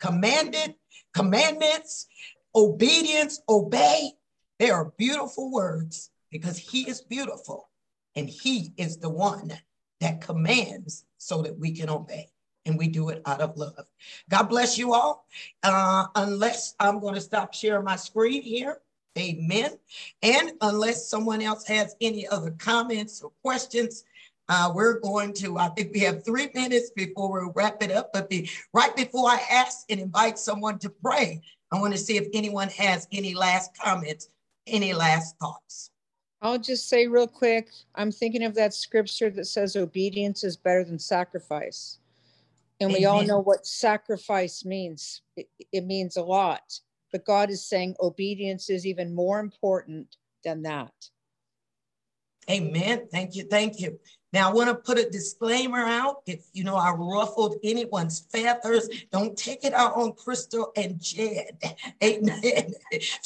commanded, commandments, obedience, obey, they are beautiful words because he is beautiful and he is the one that commands so that we can obey and we do it out of love. God bless you all. Uh, unless I'm going to stop sharing my screen here. Amen. And unless someone else has any other comments or questions, uh, we're going to, I think we have three minutes before we wrap it up. But be, right before I ask and invite someone to pray, I want to see if anyone has any last comments, any last thoughts. I'll just say real quick I'm thinking of that scripture that says obedience is better than sacrifice. And Amen. we all know what sacrifice means, it, it means a lot. But God is saying obedience is even more important than that. Amen. Thank you. Thank you. Now, I want to put a disclaimer out. If you know I ruffled anyone's feathers, don't take it out on Crystal and Jed. Amen.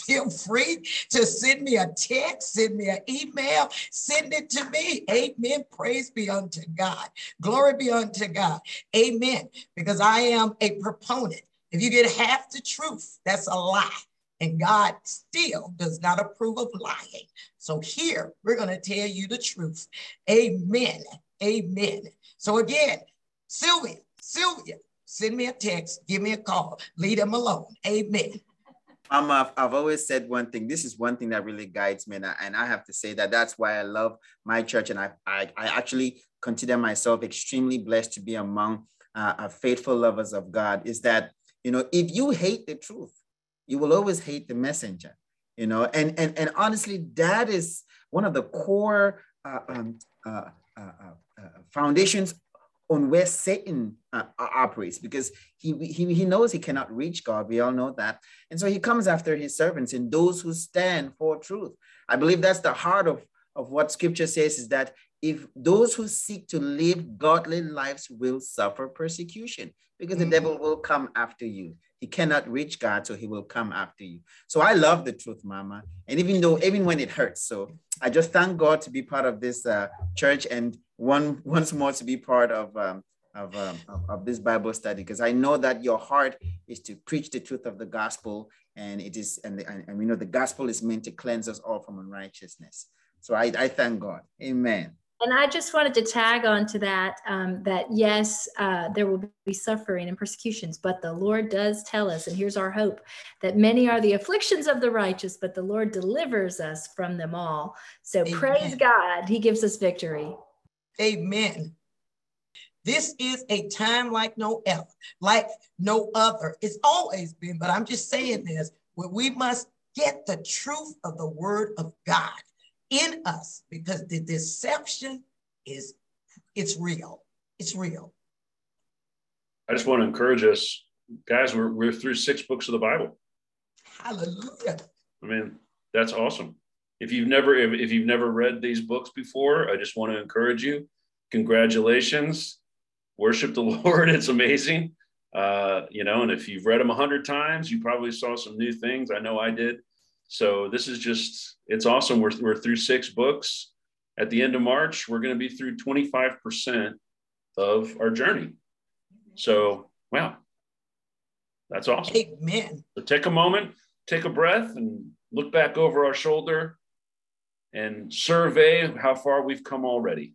Feel free to send me a text, send me an email, send it to me. Amen. Praise be unto God. Glory be unto God. Amen. Because I am a proponent. If you get half the truth, that's a lie. And God still does not approve of lying. So here we're going to tell you the truth. Amen. Amen. So again, Sylvia, Sylvia, send me a text, give me a call, leave them alone. Amen. Um, I've, I've always said one thing. This is one thing that really guides me, and I, and I have to say that that's why I love my church, and I I, I actually consider myself extremely blessed to be among uh, faithful lovers of God. Is that you know if you hate the truth, you will always hate the messenger you know? And and and honestly that is one of the core uh, um, uh, uh, uh, uh foundations on where satan uh, operates because he, he he knows he cannot reach god. We all know that. And so he comes after his servants and those who stand for truth. I believe that's the heart of of what scripture says is that if those who seek to live godly lives will suffer persecution because the devil will come after you. He cannot reach God, so he will come after you. So I love the truth, Mama. And even though, even when it hurts, so I just thank God to be part of this uh, church and one once more to be part of um, of, um, of, of this Bible study because I know that your heart is to preach the truth of the gospel, and it is, and, and, and we know the gospel is meant to cleanse us all from unrighteousness. So I, I thank God. Amen. And I just wanted to tag on to that, um, that yes, uh, there will be suffering and persecutions, but the Lord does tell us, and here's our hope, that many are the afflictions of the righteous, but the Lord delivers us from them all. So Amen. praise God, He gives us victory. Amen. This is a time like no other, like no other. It's always been, but I'm just saying this, where we must get the truth of the word of God in us because the deception is it's real. It's real. I just want to encourage us, guys. We're we're through six books of the Bible. Hallelujah. I mean, that's awesome. If you've never if, if you've never read these books before, I just want to encourage you. Congratulations. Worship the Lord. It's amazing. Uh, you know, and if you've read them a hundred times, you probably saw some new things. I know I did. So this is just, it's awesome. We're, we're through six books. At the end of March, we're going to be through 25% of our journey. So, wow, that's awesome. Amen. So take a moment, take a breath, and look back over our shoulder and survey how far we've come already.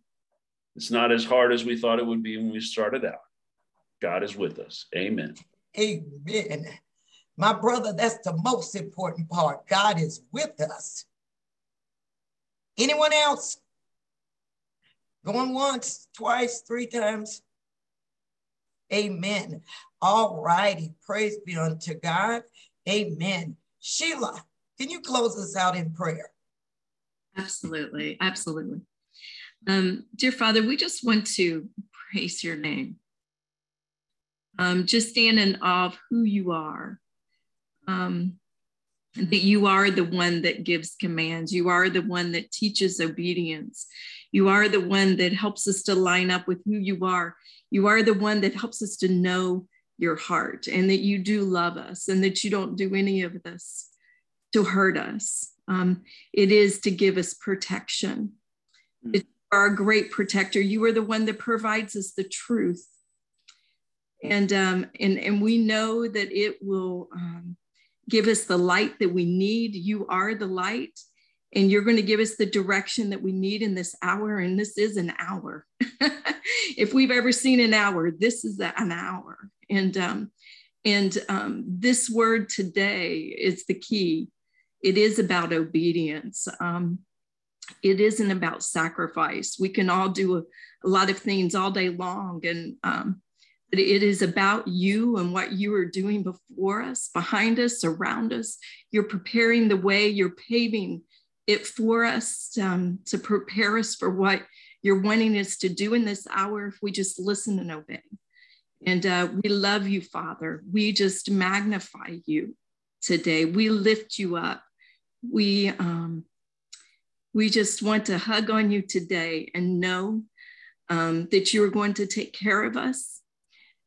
It's not as hard as we thought it would be when we started out. God is with us. Amen. Amen. My brother, that's the most important part. God is with us. Anyone else? Going once, twice, three times? Amen. All righty. Praise be unto God. Amen. Sheila, can you close us out in prayer? Absolutely. Absolutely. Um, dear Father, we just want to praise your name. Um, just stand in awe of who you are um, that you are the one that gives commands. You are the one that teaches obedience. You are the one that helps us to line up with who you are. You are the one that helps us to know your heart and that you do love us and that you don't do any of this to hurt us. Um, it is to give us protection. Mm. You are a great protector. You are the one that provides us the truth. And, um, and, and we know that it will um, give us the light that we need. You are the light, and you're going to give us the direction that we need in this hour. And this is an hour. if we've ever seen an hour, this is an hour. And um, and um, this word today is the key. It is about obedience. Um, it isn't about sacrifice. We can all do a, a, lot of things all day long, and um, it is about you and what you are doing before us, behind us, around us. You're preparing the way, you're paving it for us um, to prepare us for what you're wanting us to do in this hour if we just listen and obey. And uh, we love you, Father. We just magnify you today. We lift you up. We um, we just want to hug on you today and know um, that you are going to take care of us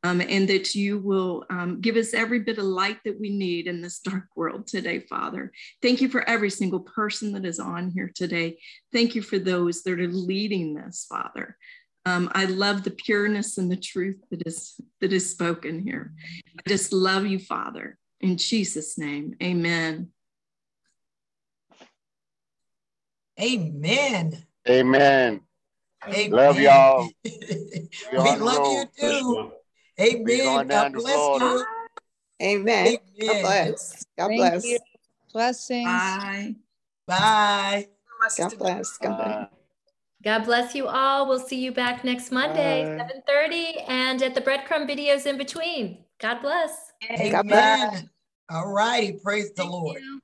um, and that you will um, give us every bit of light that we need in this dark world today, Father. Thank you for every single person that is on here today. Thank you for those that are leading this, Father. Um, I love the pureness and the truth that is that is spoken here. I just love you, Father. In Jesus' name, Amen. Amen. Amen. Amen. Love y'all. we love you too. Amen. God bless you. Amen. Amen. God bless. God Thank bless. You. Blessings. Bye. Bye. God bless. God bless. God bless you all. We'll see you back next Monday, 7:30, and at the breadcrumb videos in between. God bless. Amen. God bless. All righty. Praise Thank the Lord. You.